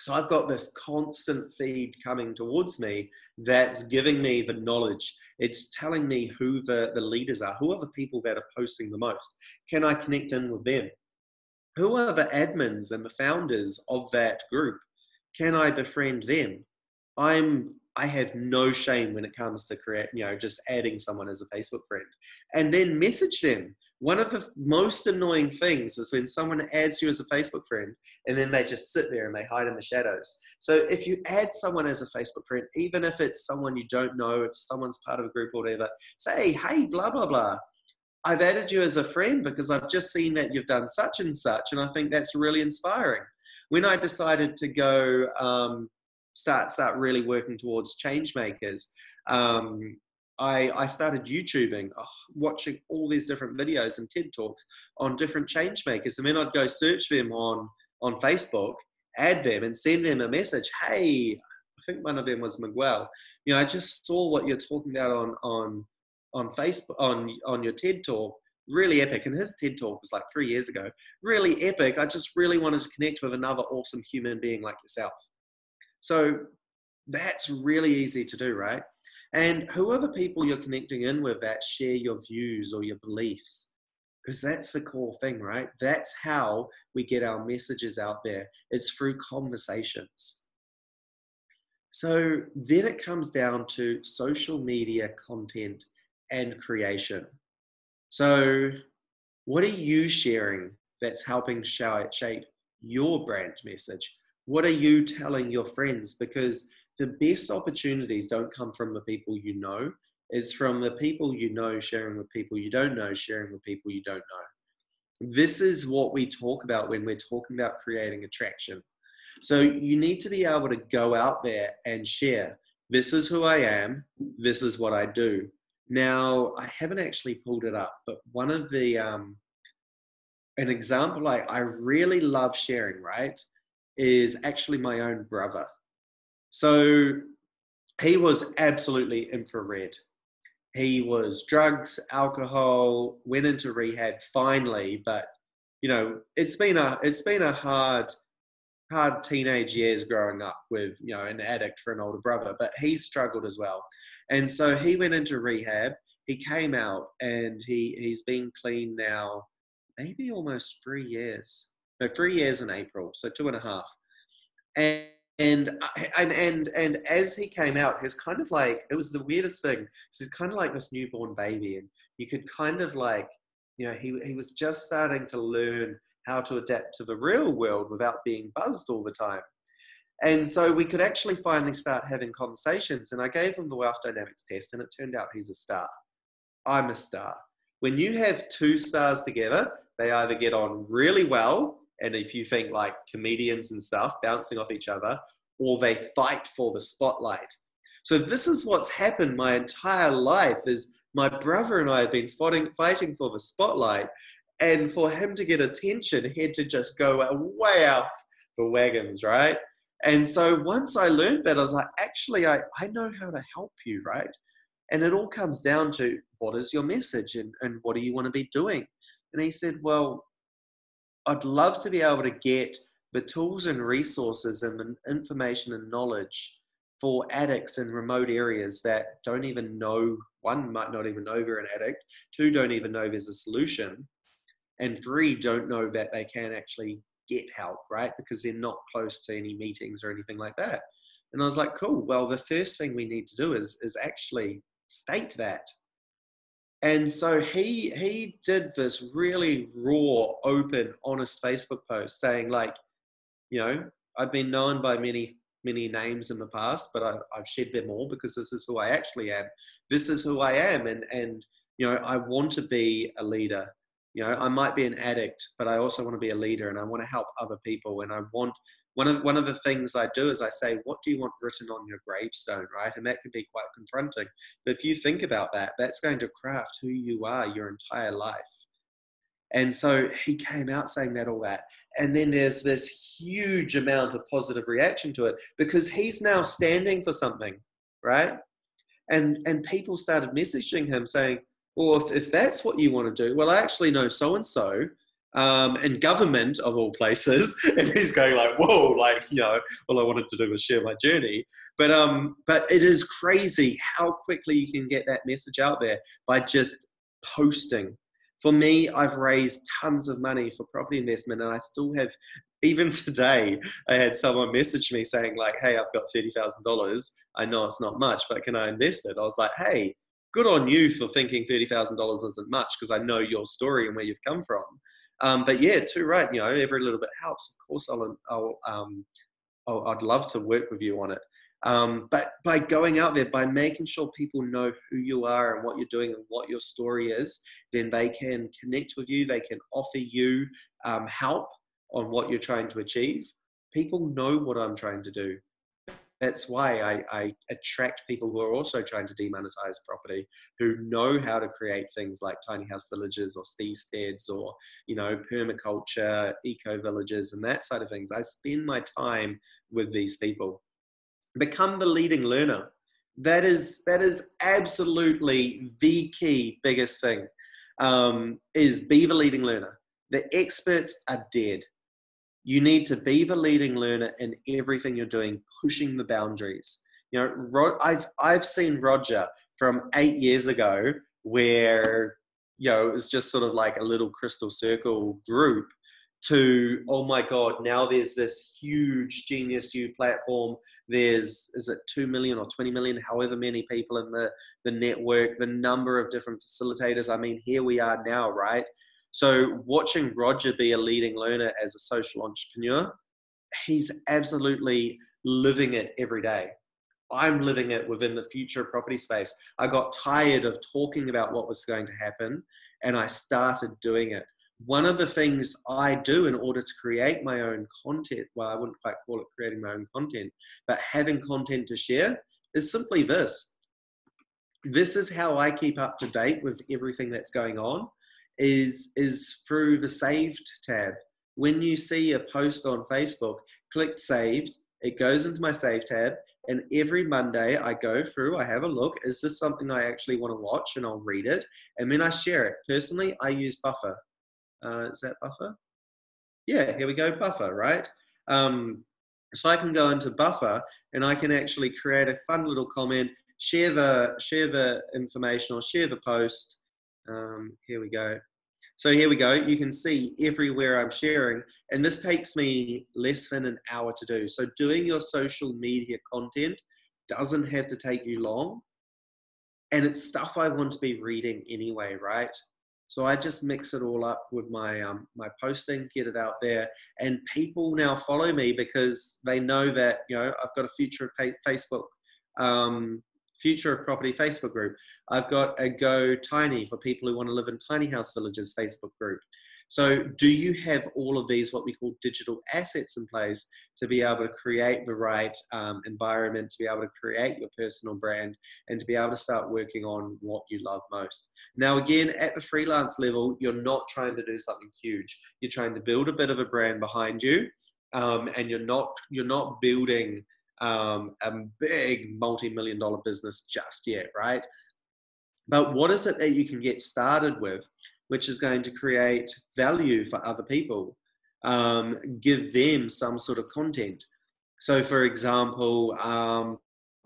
So I've got this constant feed coming towards me that's giving me the knowledge. It's telling me who the, the leaders are, who are the people that are posting the most. Can I connect in with them? Who are the admins and the founders of that group? Can I befriend them? I'm I have no shame when it comes to create, you know, just adding someone as a Facebook friend and then message them. One of the most annoying things is when someone adds you as a Facebook friend and then they just sit there and they hide in the shadows. So if you add someone as a Facebook friend, even if it's someone you don't know, it's someone's part of a group or whatever, say, hey, blah, blah, blah. I've added you as a friend because I've just seen that you've done such and such, and I think that's really inspiring. When I decided to go, um, start start really working towards change makers. Um, I, I started YouTubing, oh, watching all these different videos and TED Talks on different change makers. And then I'd go search them on, on Facebook, add them, and send them a message. Hey, I think one of them was Miguel. You know, I just saw what you're talking about on, on, on Facebook, on, on your TED Talk. Really epic. And his TED Talk was like three years ago. Really epic. I just really wanted to connect with another awesome human being like yourself. So that's really easy to do, right? And whoever people you're connecting in with that share your views or your beliefs? Because that's the core thing, right? That's how we get our messages out there. It's through conversations. So then it comes down to social media content and creation. So, what are you sharing that's helping shape your brand message? What are you telling your friends? Because the best opportunities don't come from the people you know, it's from the people you know sharing with people you don't know, sharing with people you don't know. This is what we talk about when we're talking about creating attraction. So you need to be able to go out there and share. This is who I am. This is what I do. Now, I haven't actually pulled it up, but one of the, um, an example I, I really love sharing, right? Is actually my own brother. So he was absolutely infrared. He was drugs, alcohol, went into rehab finally, but you know, it's been a it's been a hard hard teenage years growing up with you know an addict for an older brother, but he struggled as well, and so he went into rehab. He came out and he he's been clean now, maybe almost three years. No, three years in April, so two and a half. And and and and as he came out, he was kind of like it was the weirdest thing. He's kind of like this newborn baby, and you could kind of like you know he he was just starting to learn how to adapt to the real world without being buzzed all the time. And so we could actually finally start having conversations. And I gave him the wealth dynamics test, and it turned out he's a star. I'm a star. When you have two stars together, they either get on really well and if you think like comedians and stuff bouncing off each other, or they fight for the spotlight. So this is what's happened my entire life is my brother and I have been fighting, for the spotlight. And for him to get attention, he had to just go way off the wagons, right? And so once I learned that, I was like, actually, I, I know how to help you, right? And it all comes down to what is your message and, and what do you want to be doing? And he said, well, I'd love to be able to get the tools and resources and the information and knowledge for addicts in remote areas that don't even know one might not even know they're an addict two don't even know there's a solution and three don't know that they can actually get help right? Because they're not close to any meetings or anything like that. And i was like cool well the first thing we need to do is is actually state that and so he he did this really raw, open, honest Facebook post saying like, you know, I've been known by many many names in the past, but I've, I've shed them all because this is who I actually am. This is who I am, and and you know, I want to be a leader. You know, I might be an addict, but I also want to be a leader, and I want to help other people, and I want one of one of the things I do is I say, what do you want written on your gravestone, right? And that can be quite confronting. But if you think about that, that's going to craft who you are your entire life. And so he came out saying that all that. And then there's this huge amount of positive reaction to it because he's now standing for something, right? And and people started messaging him saying, well, if, if that's what you want to do, well, I actually know so and so um, and government of all places. And he's going like, whoa, like, you know, all I wanted to do was share my journey. But um, but it is crazy how quickly you can get that message out there by just posting. For me, I've raised tons of money for property investment, and I still have. Even today, I had someone message me saying like, "Hey, I've got thirty thousand dollars. I know it's not much, but can I invest it?" I was like, "Hey, good on you for thinking thirty thousand dollars isn't much because I know your story and where you've come from." Um, but yeah, too right. You know, every little bit helps. Of course, I'll, I'll, um, I'll I'd love to work with you on it. Um, but by going out there, by making sure people know who you are and what you're doing and what your story is, then they can connect with you. They can offer you um, help on what you're trying to achieve. People know what I'm trying to do that's why I, I, attract people who are also trying to demonetize property, who know how to create things like tiny house villages or steadsteads or you know permaculture, eco villages, and that side of things. I spend my time with these people. Become the leading learner. That is that is absolutely the key biggest thing. Um, is be the leading learner. The experts are dead you need to be the leading learner in everything you're doing, pushing the boundaries. You know, I've I've seen Roger from eight years ago, where you know it was just sort of like a little crystal circle group, to oh my god, now there's this huge Genius U platform. There's is it two million or twenty million, however many people in the the network, the number of different facilitators. I mean, here we are now, right? So watching Roger be a leading learner as a social entrepreneur, he's absolutely living it every day. I'm living it within the future property space. I got tired of talking about what was going to happen and I started doing it. One of the things I do in order to create my own content, well, I wouldn't quite call it creating my own content, but having content to share is simply this. This is how I keep up to date with everything that's going on is is through the saved tab. When you see a post on Facebook, click saved. It goes into my save tab, and every Monday I go through. I have a look. Is this something I actually want to watch? And I'll read it, and then I share it. Personally, I use Buffer. Uh, is that Buffer? Yeah, here we go, buffer, right? Um, so I can go into buffer and I can actually create a fun little comment, share the share the information or share the post. Um, here we go. So here we go. You can see everywhere I'm sharing, and this takes me less than an hour to do. So doing your social media content doesn't have to take you long, and it's stuff I want to be reading anyway, right? So I just mix it all up with my um, my posting, get it out there, and people now follow me because they know that you know I've got a future of Facebook, um, future of property Facebook group. I've got a Go Tiny for people who want to live in tiny house villages Facebook group. So, do you have all of these, what we call digital assets in place to be able to create the right um, environment, to be able to create your personal brand, and to be able to start working on what you love most? Now, again, at the freelance level, you're not trying to do something huge. You're trying to build a bit of a brand behind you, um, and you're not you're not building um, a big multi-million dollar business just yet, right? But what is it that you can get started with which is going to create value for other people, um, give them some sort of content. So, for example, um,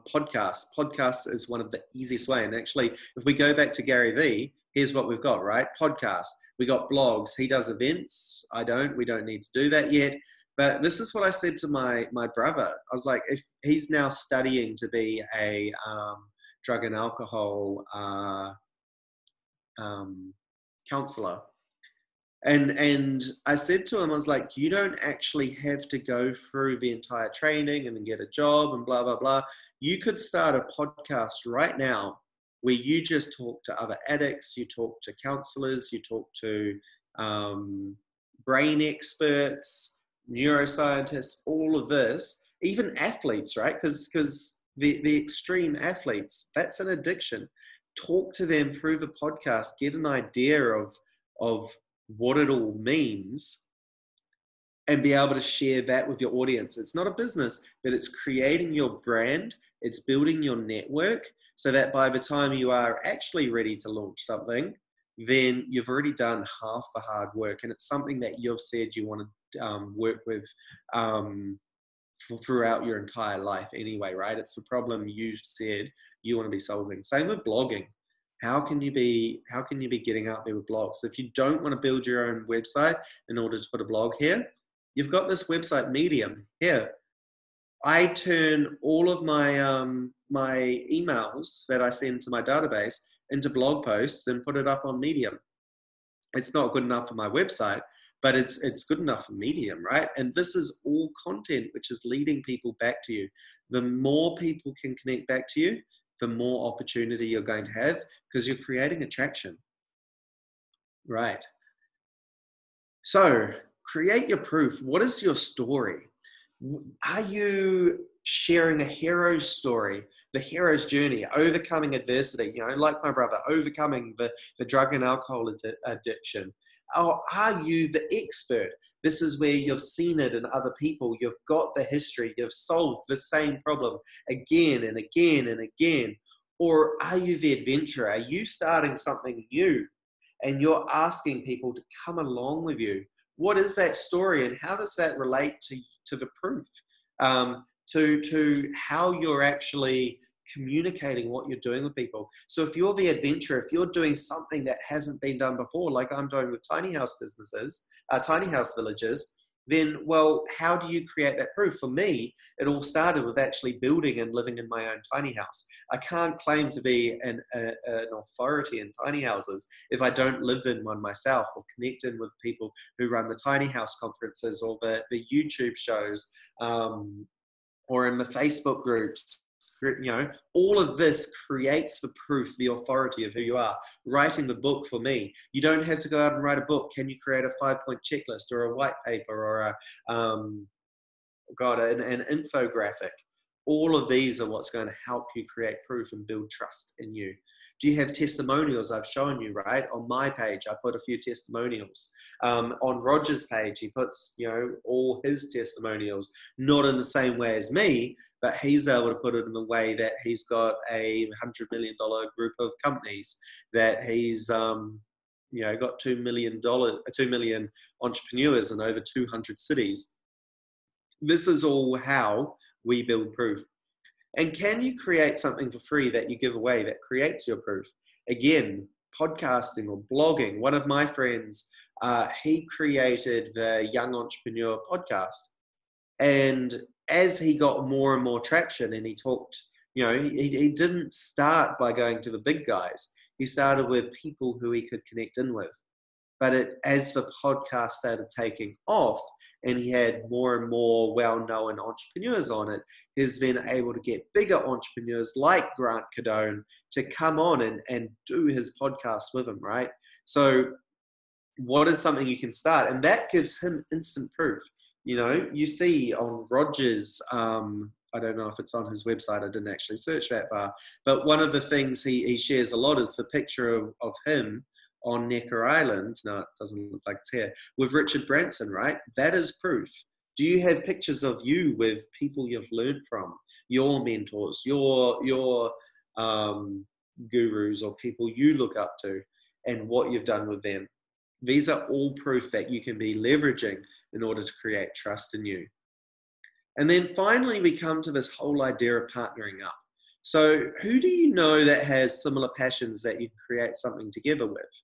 podcasts. Podcasts is one of the easiest way. And actually, if we go back to Gary Vee, here's what we've got, right? Podcast. We got blogs. He does events. I don't. We don't need to do that yet. But this is what I said to my my brother. I was like, if he's now studying to be a um, drug and alcohol uh, um, counselor. And, and I said to him, I was like, you don't actually have to go through the entire training and get a job and blah, blah, blah. You could start a podcast right now where you just talk to other addicts, you talk to counselors, you talk to um, brain experts, neuroscientists, all of this, even athletes, right? Because because the, the extreme athletes, that's an addiction talk to them through the podcast, get an idea of, of what it all means, and be able to share that with your audience. It's not a business, but it's creating your brand, it's building your network so that by the time you are actually ready to launch something, then you've already done half the hard work. And it's something that you've said you want to um, work with um, throughout your entire life anyway, right? It's a problem you said you want to be solving. Same with blogging. How can you be how can you be getting out there with blogs? If you don't want to build your own website in order to put a blog here, you've got this website Medium here. I turn all of my um, my emails that I send to my database into blog posts and put it up on Medium. It's not good enough for my website, but it's it's good enough medium right? And this is all content which is leading people back to you. The more people can connect back to you the more opportunity you're going to have because you're creating attraction. Right. So create your proof. What is your story are you sharing a hero's story, the hero's journey, overcoming adversity, you know, like my brother, overcoming the, the drug and alcohol ad- addiction? Or are you the expert? This is where you've seen it in other people, you've got the history, you've solved the same problem again and again and again. Or are you the adventurer? Are you starting something new and you're asking people to come along with you? What is that story and how does that relate to, to the proof? Um, to to how you're actually communicating what you're doing with people. So if you're the adventurer, if you're doing something that hasn't been done before, like I'm doing with tiny house businesses, uh, tiny house villages, then well, how do you create that proof? For me, it all started with actually building and living in my own tiny house. I can't claim to be an, a, an authority in tiny houses if I don't live in one myself or connect in with people who run the tiny house conferences or the, the YouTube shows. Um, or in the Facebook groups. You know, all of this creates the proof, the authority of who you are. Writing the book for me, you don't have to go out and write a book. Can you create a five point checklist or a white paper or a, um, God, an, an infographic? All of these are what's going to help you create proof and build trust in you. Do you have testimonials? I've shown you, right? On my page, I put a few testimonials. Um, on Roger's page, he puts, you know, all his testimonials, not in the same way as me, but he's able to put it in a way that he's got a $100 million group of companies that he's, um, you know got two million dollar two million entrepreneurs in over 200 cities this is all how we build proof. And can you create something for free that you give away that creates your proof? Again podcasting or blogging one of my friends uh, he created the young entrepreneur podcast. And as he got more and more traction and he talked you know he, he didn't start by going to the big guys. He started with people who he could connect in with but it, as the podcast started taking off and he had more and more well-known entrepreneurs on it he's then able to get bigger entrepreneurs like grant cardone to come on and, and do his podcast with him right so what is something you can start and that gives him instant proof you know you see on rogers um, I don't know if it's on his website. I didn't actually search that far. But one of the things he, he shares a lot is the picture of, of him on Necker Island. No, it doesn't look like it's here. With Richard Branson, right? That is proof. Do you have pictures of you with people you've learned from, your mentors, your your um, gurus, or people you look up to, and what you've done with them? These are all proof that you can be leveraging in order to create trust in you. And then finally, we come to this whole idea of partnering up. So, who do you know that has similar passions that you can create something together with?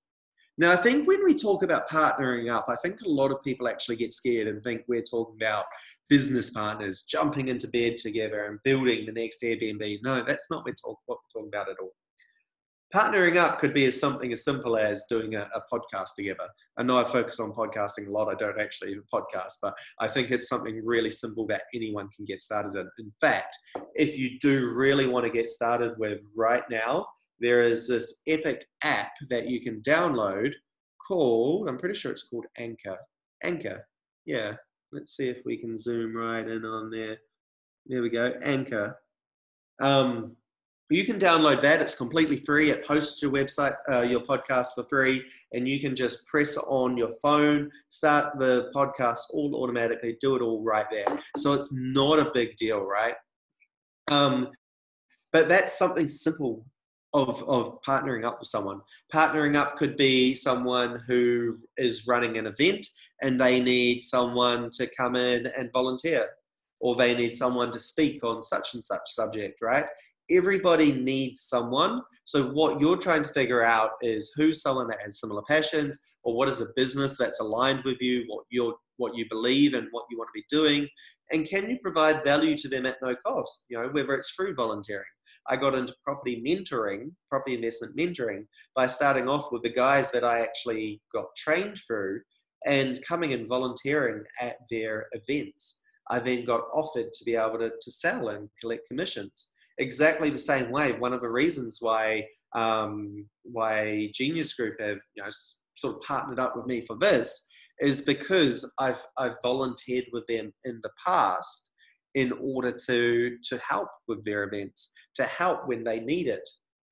Now, I think when we talk about partnering up, I think a lot of people actually get scared and think we're talking about business partners jumping into bed together and building the next Airbnb. No, that's not what we're, talking about at all. Partnering up could be as something as simple as doing a, a, podcast together. I know I focus on podcasting a lot. I don't actually even podcast, but I think it's something really simple that anyone can get started in. In fact, if you do really want to get started with right now, there is this epic app that you can download called, I'm pretty sure it's called Anchor. Anchor. Yeah. Let's see if we can zoom right in on there. There we go. Anchor. Um, you can download that. It's completely free. It hosts your website, uh, your podcast for free, and you can just press on your phone, start the podcast all automatically, do it all right there. So it's not a big deal, right? Um, but that's something simple of, of partnering up with someone. Partnering up could be someone who is running an event and they need someone to come in and volunteer, or they need someone to speak on such and such subject, right? Everybody needs someone. So, what you're trying to figure out is who's someone that has similar passions, or what is a business that's aligned with you, what you're what you believe and what you want to be doing, and can you provide value to them at no cost? You know whether it's through volunteering. I got into property mentoring property investment mentoring by starting off with the guys that i actually got trained through and coming and volunteering at their events. I then got offered to be able to, to sell and collect commissions. Exactly the same way. One of the reasons why um, why genius group have you know sort of partnered up with me for this is because I've I've volunteered with them in the past in order to to help with their events, to help when they need it.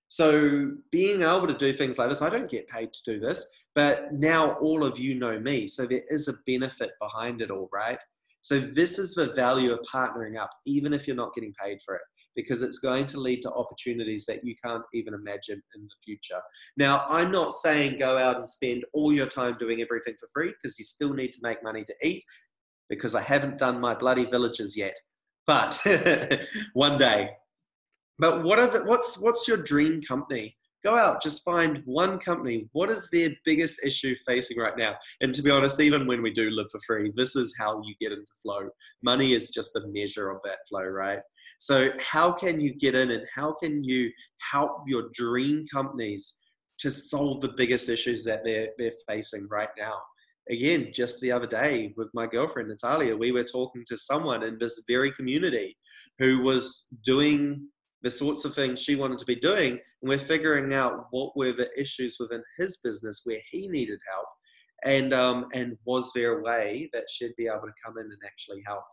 So being able to do things like this, I don't get paid to do this, but now all of you know me. So there is a benefit behind it all, right? So this is the value of partnering up, even if you're not getting paid for it, because it's going to lead to opportunities that you can't even imagine in the future. Now, I'm not saying go out and spend all your time doing everything for free, because you still need to make money to eat, because I haven't done my bloody villages yet. But one day. But what what's what's your dream company? Go out, just find one company. What is their biggest issue facing right now? And to be honest, even when we do live for free, this is how you get into flow. Money is just the measure of that flow, right? So, how can you get in and how can you help your dream companies to solve the biggest issues that they're, they're facing right now? Again, just the other day with my girlfriend Natalia, we were talking to someone in this very community who was doing the sorts of things she wanted to be doing. And we're figuring out what were the issues within his business where he needed help. And um, and was there a way that she'd be able to come in and actually help?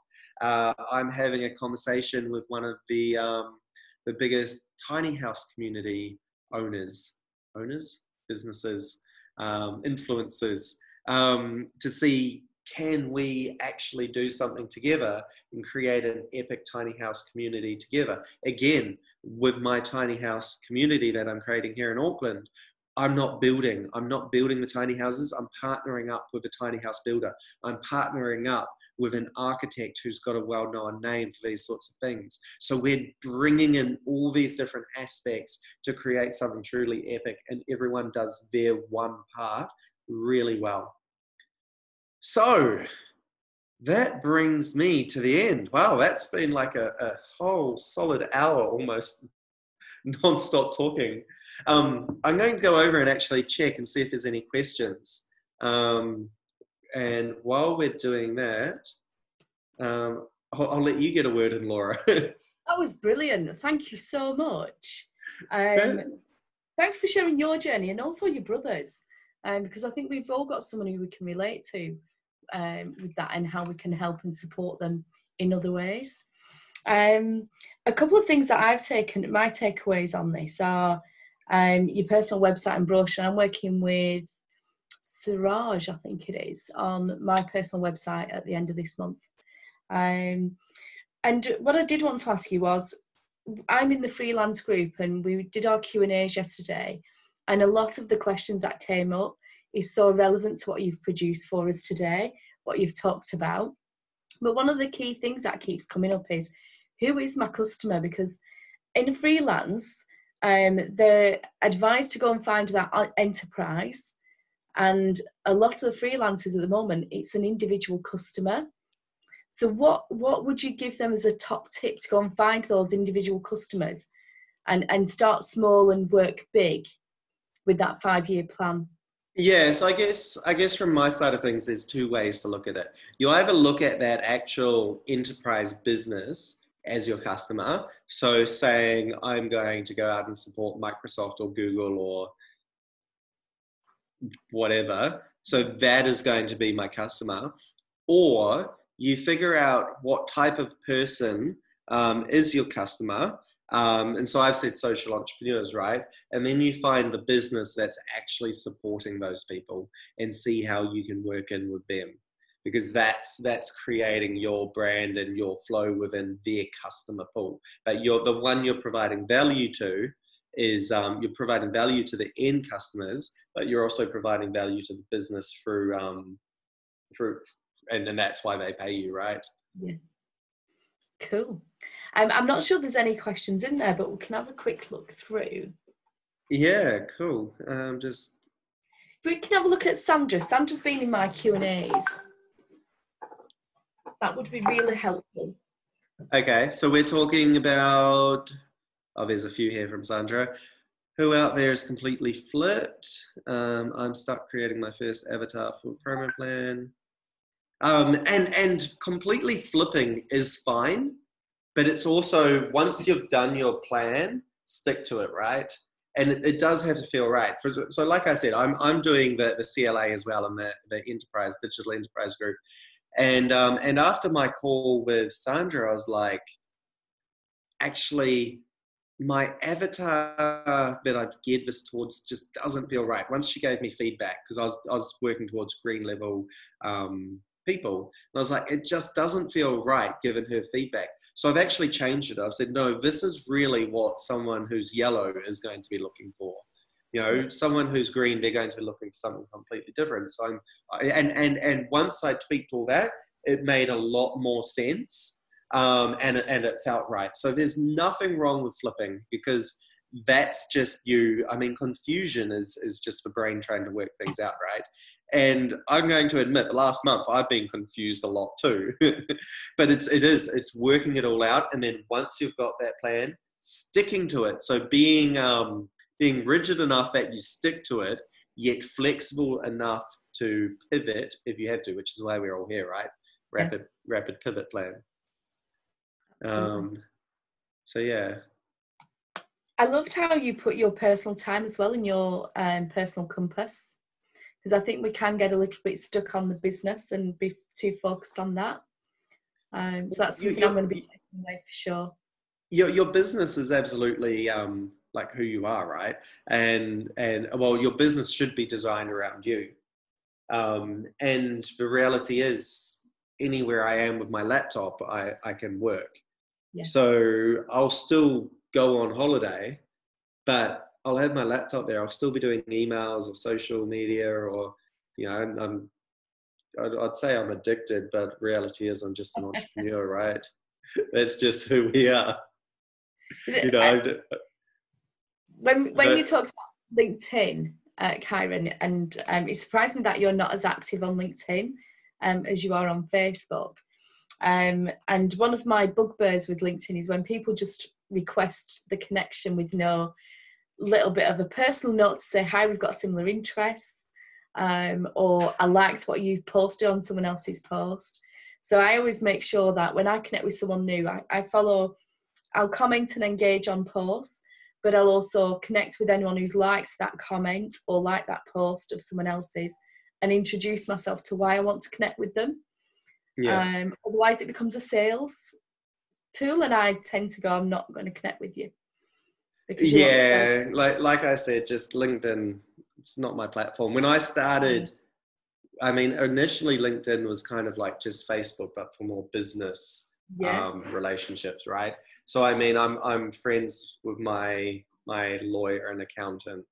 Uh, I'm having a conversation with one of the um, the biggest tiny house community owners, owners, businesses, um, influencers, um, to see can we actually do something together and create an epic tiny house community together? Again, with my tiny house community that I'm creating here in Auckland, I'm not building. I'm not building the tiny houses. I'm partnering up with a tiny house builder. I'm partnering up with an architect who's got a well known name for these sorts of things. So we're bringing in all these different aspects to create something truly epic, and everyone does their one part really well. So that brings me to the end. Wow, that's been like a, a whole solid hour almost non-stop talking. Um, I'm going to go over and actually check and see if there's any questions. Um, and while we're doing that, um, I'll, I'll, let you get a word in, Laura. that was brilliant. Thank you so much. Um, thanks for sharing your journey and also your brothers, um, because I think we've all got someone who we can relate to um, with that and how we can help and support them in other ways. Um, a couple of things that I've taken, my takeaways on this are um, your personal website and brochure. I'm working with Siraj, I think it is, on my personal website at the end of this month. Um, and what I did want to ask you was, I'm in the freelance group and we did our Q and A's yesterday, and a lot of the questions that came up is so relevant to what you've produced for us today, what you've talked about. But one of the key things that keeps coming up is who is my customer? Because in freelance, um, they're advised to go and find that enterprise. And a lot of the freelancers at the moment, it's an individual customer. So what what would you give them as a top tip to go and find those individual customers and, and start small and work big with that five year plan? Yes, I guess I guess from my side of things, there's two ways to look at it. You either look at that actual enterprise business as your customer. So saying I'm going to go out and support Microsoft or Google or whatever. So that is going to be my customer. Or you figure out what type of person um, is your customer. Um, and so I've said social entrepreneurs, right? And then you find the business that's actually supporting those people and see how you can work in with them because that's that's creating your brand and your flow within their customer pool. But you're the one you're providing value to is um, you're providing value to the end customers, but you're also providing value to the business through um, through, and, and that's why they pay you, right? Yeah. Cool. Um, I'm not sure there's any questions in there, but we can have a quick look through. Yeah, cool. Um, just we can have a look at Sandra. Sandra's been in my Q and A's. That would be really helpful. Okay, so we're talking about. Oh, there's a few here from Sandra. Who out there is completely flipped? Um, I'm stuck creating my first avatar for promo plan. Um, and and completely flipping is fine, but it's also once you've done your plan, stick to it, right? And it, it does have to feel right. For, so, like I said, I'm I'm doing the the CLA as well in the the enterprise digital enterprise group, and um, and after my call with Sandra, I was like, actually, my avatar that I've geared this towards just doesn't feel right. Once she gave me feedback, because I was I was working towards green level um, people, and I was like, it just doesn't feel right given her feedback. So I've actually changed it. I've said, no, this is really what someone who's yellow is going to be looking for. You know someone who's green they're going to be looking for something completely different. So i'm and and and once i tweaked all that it made a lot more sense um, and and it felt right. So there's nothing wrong with flipping because that's just you i mean confusion is is just the brain trying to work things out right and i'm going to admit last month i've been confused a lot too but it's it is it's working it all out and then once you've got that plan sticking to it so being um being rigid enough that you stick to it, yet flexible enough to pivot if you have to, which is why we're all here, right? Rapid, yeah. rapid pivot plan. Um, so yeah. I loved how you put your personal time as well in your um, personal compass, because I think we can get a little bit stuck on the business and be too focused on that. Um, so that's something you, I'm going to be taking away for sure. Your your business is absolutely um, like who you are, right? And and well, your business should be designed around you. Um, and the reality is, anywhere I am with my laptop, I I can work. Yeah. So I'll still go on holiday, but I'll have my laptop there. I'll still be doing emails or social media or, you know, I'm, I'm I'd, I'd say I'm addicted, but reality is I'm just an entrepreneur, right? That's just who we are. You know, Uh, when when but- you talked about LinkedIn, uh, Kyron, and um, it surprised me that you're not as active on LinkedIn um, as you are on Facebook. Um, and one of my bugbears with LinkedIn is when people just request the connection with no little bit of a personal note to say, "Hi, we've got similar interests," um, or "I liked what you posted on someone else's post." So I always make sure that when I connect with someone new, I, I follow, I'll comment and engage on posts, but I'll also connect with anyone who's liked that comment or like that post of someone else's and introduce myself to why I want to connect with them. yeah. Um, otherwise, it becomes a sales tool, and I tend to go, I'm not going to connect with you. Because you want to sell. yeah like like i said just linkedin it's not my platform when i started i mean initially linkedin was kind of like just facebook but for more business yeah, um, relationships right so i mean i'm i'm friends with my my lawyer and accountant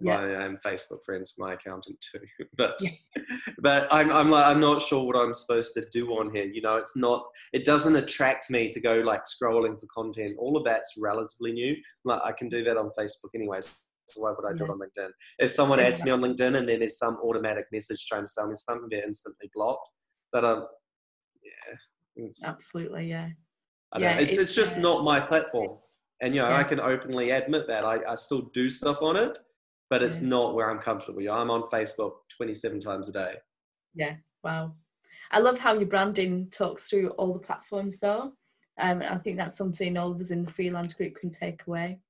Yeah. I am Facebook friends with my accountant too, but Yeah. but I'm I'm like I'm not sure what I'm supposed to do on here. You know, it's not it doesn't attract me to go like scrolling for content. All of that's relatively new. Like I can do that on Facebook anyways. So why would I do it on LinkedIn? If someone adds me on LinkedIn and then there's some automatic message trying to sell me something, they're instantly blocked. But um, yeah, it's, absolutely, yeah. I Yeah, know. it's, it's, it's just uh, not my platform. And, you know, I can openly admit that. I, I still do stuff on it, but it's Yeah. not where I'm comfortable. You know, I'm on Facebook 27 times a day. Yeah, wow. I love how your branding talks through all the platforms though. Um, and I think that's something all of us in the freelance group can take away.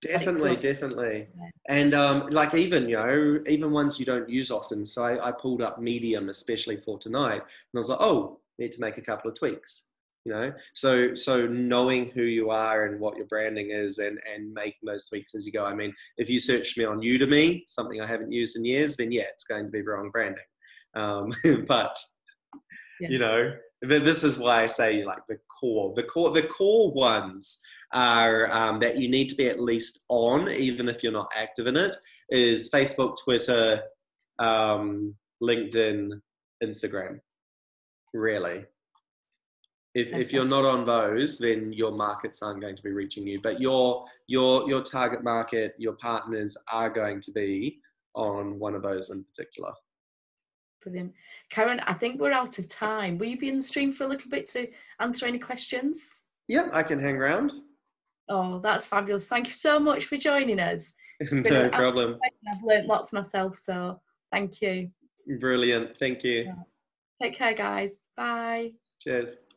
Definitely, cool. definitely. Yeah. And um, like even, you know, even ones you don't use often. So I, I pulled up Medium, especially for tonight. And I was like, oh, need to make a couple of tweaks. You know, so so knowing who you are and what your branding is, and and making those tweaks as you go. I mean, if you search me on Udemy, something I haven't used in years, then yeah, it's going to be wrong branding. Um, but Yeah. you know, this is why I say like the core, the core, the core ones are um, that you need to be at least on, even if you're not active in it. Is Facebook, Twitter, um, LinkedIn, Instagram. Really. If, if you're not on those, then your markets aren't going to be reaching you. But your your your target market, your partners are going to be on one of those in particular. Brilliant. Kyron, I think we're out of time. Will you be in the stream for a little bit to answer any questions? Yeah, I can hang around. Oh, that's fabulous. Thank you so much for joining us. no problem. I've learnt lots myself, so thank you. Brilliant. Thank you. Take care, guys. Bye. Cheers.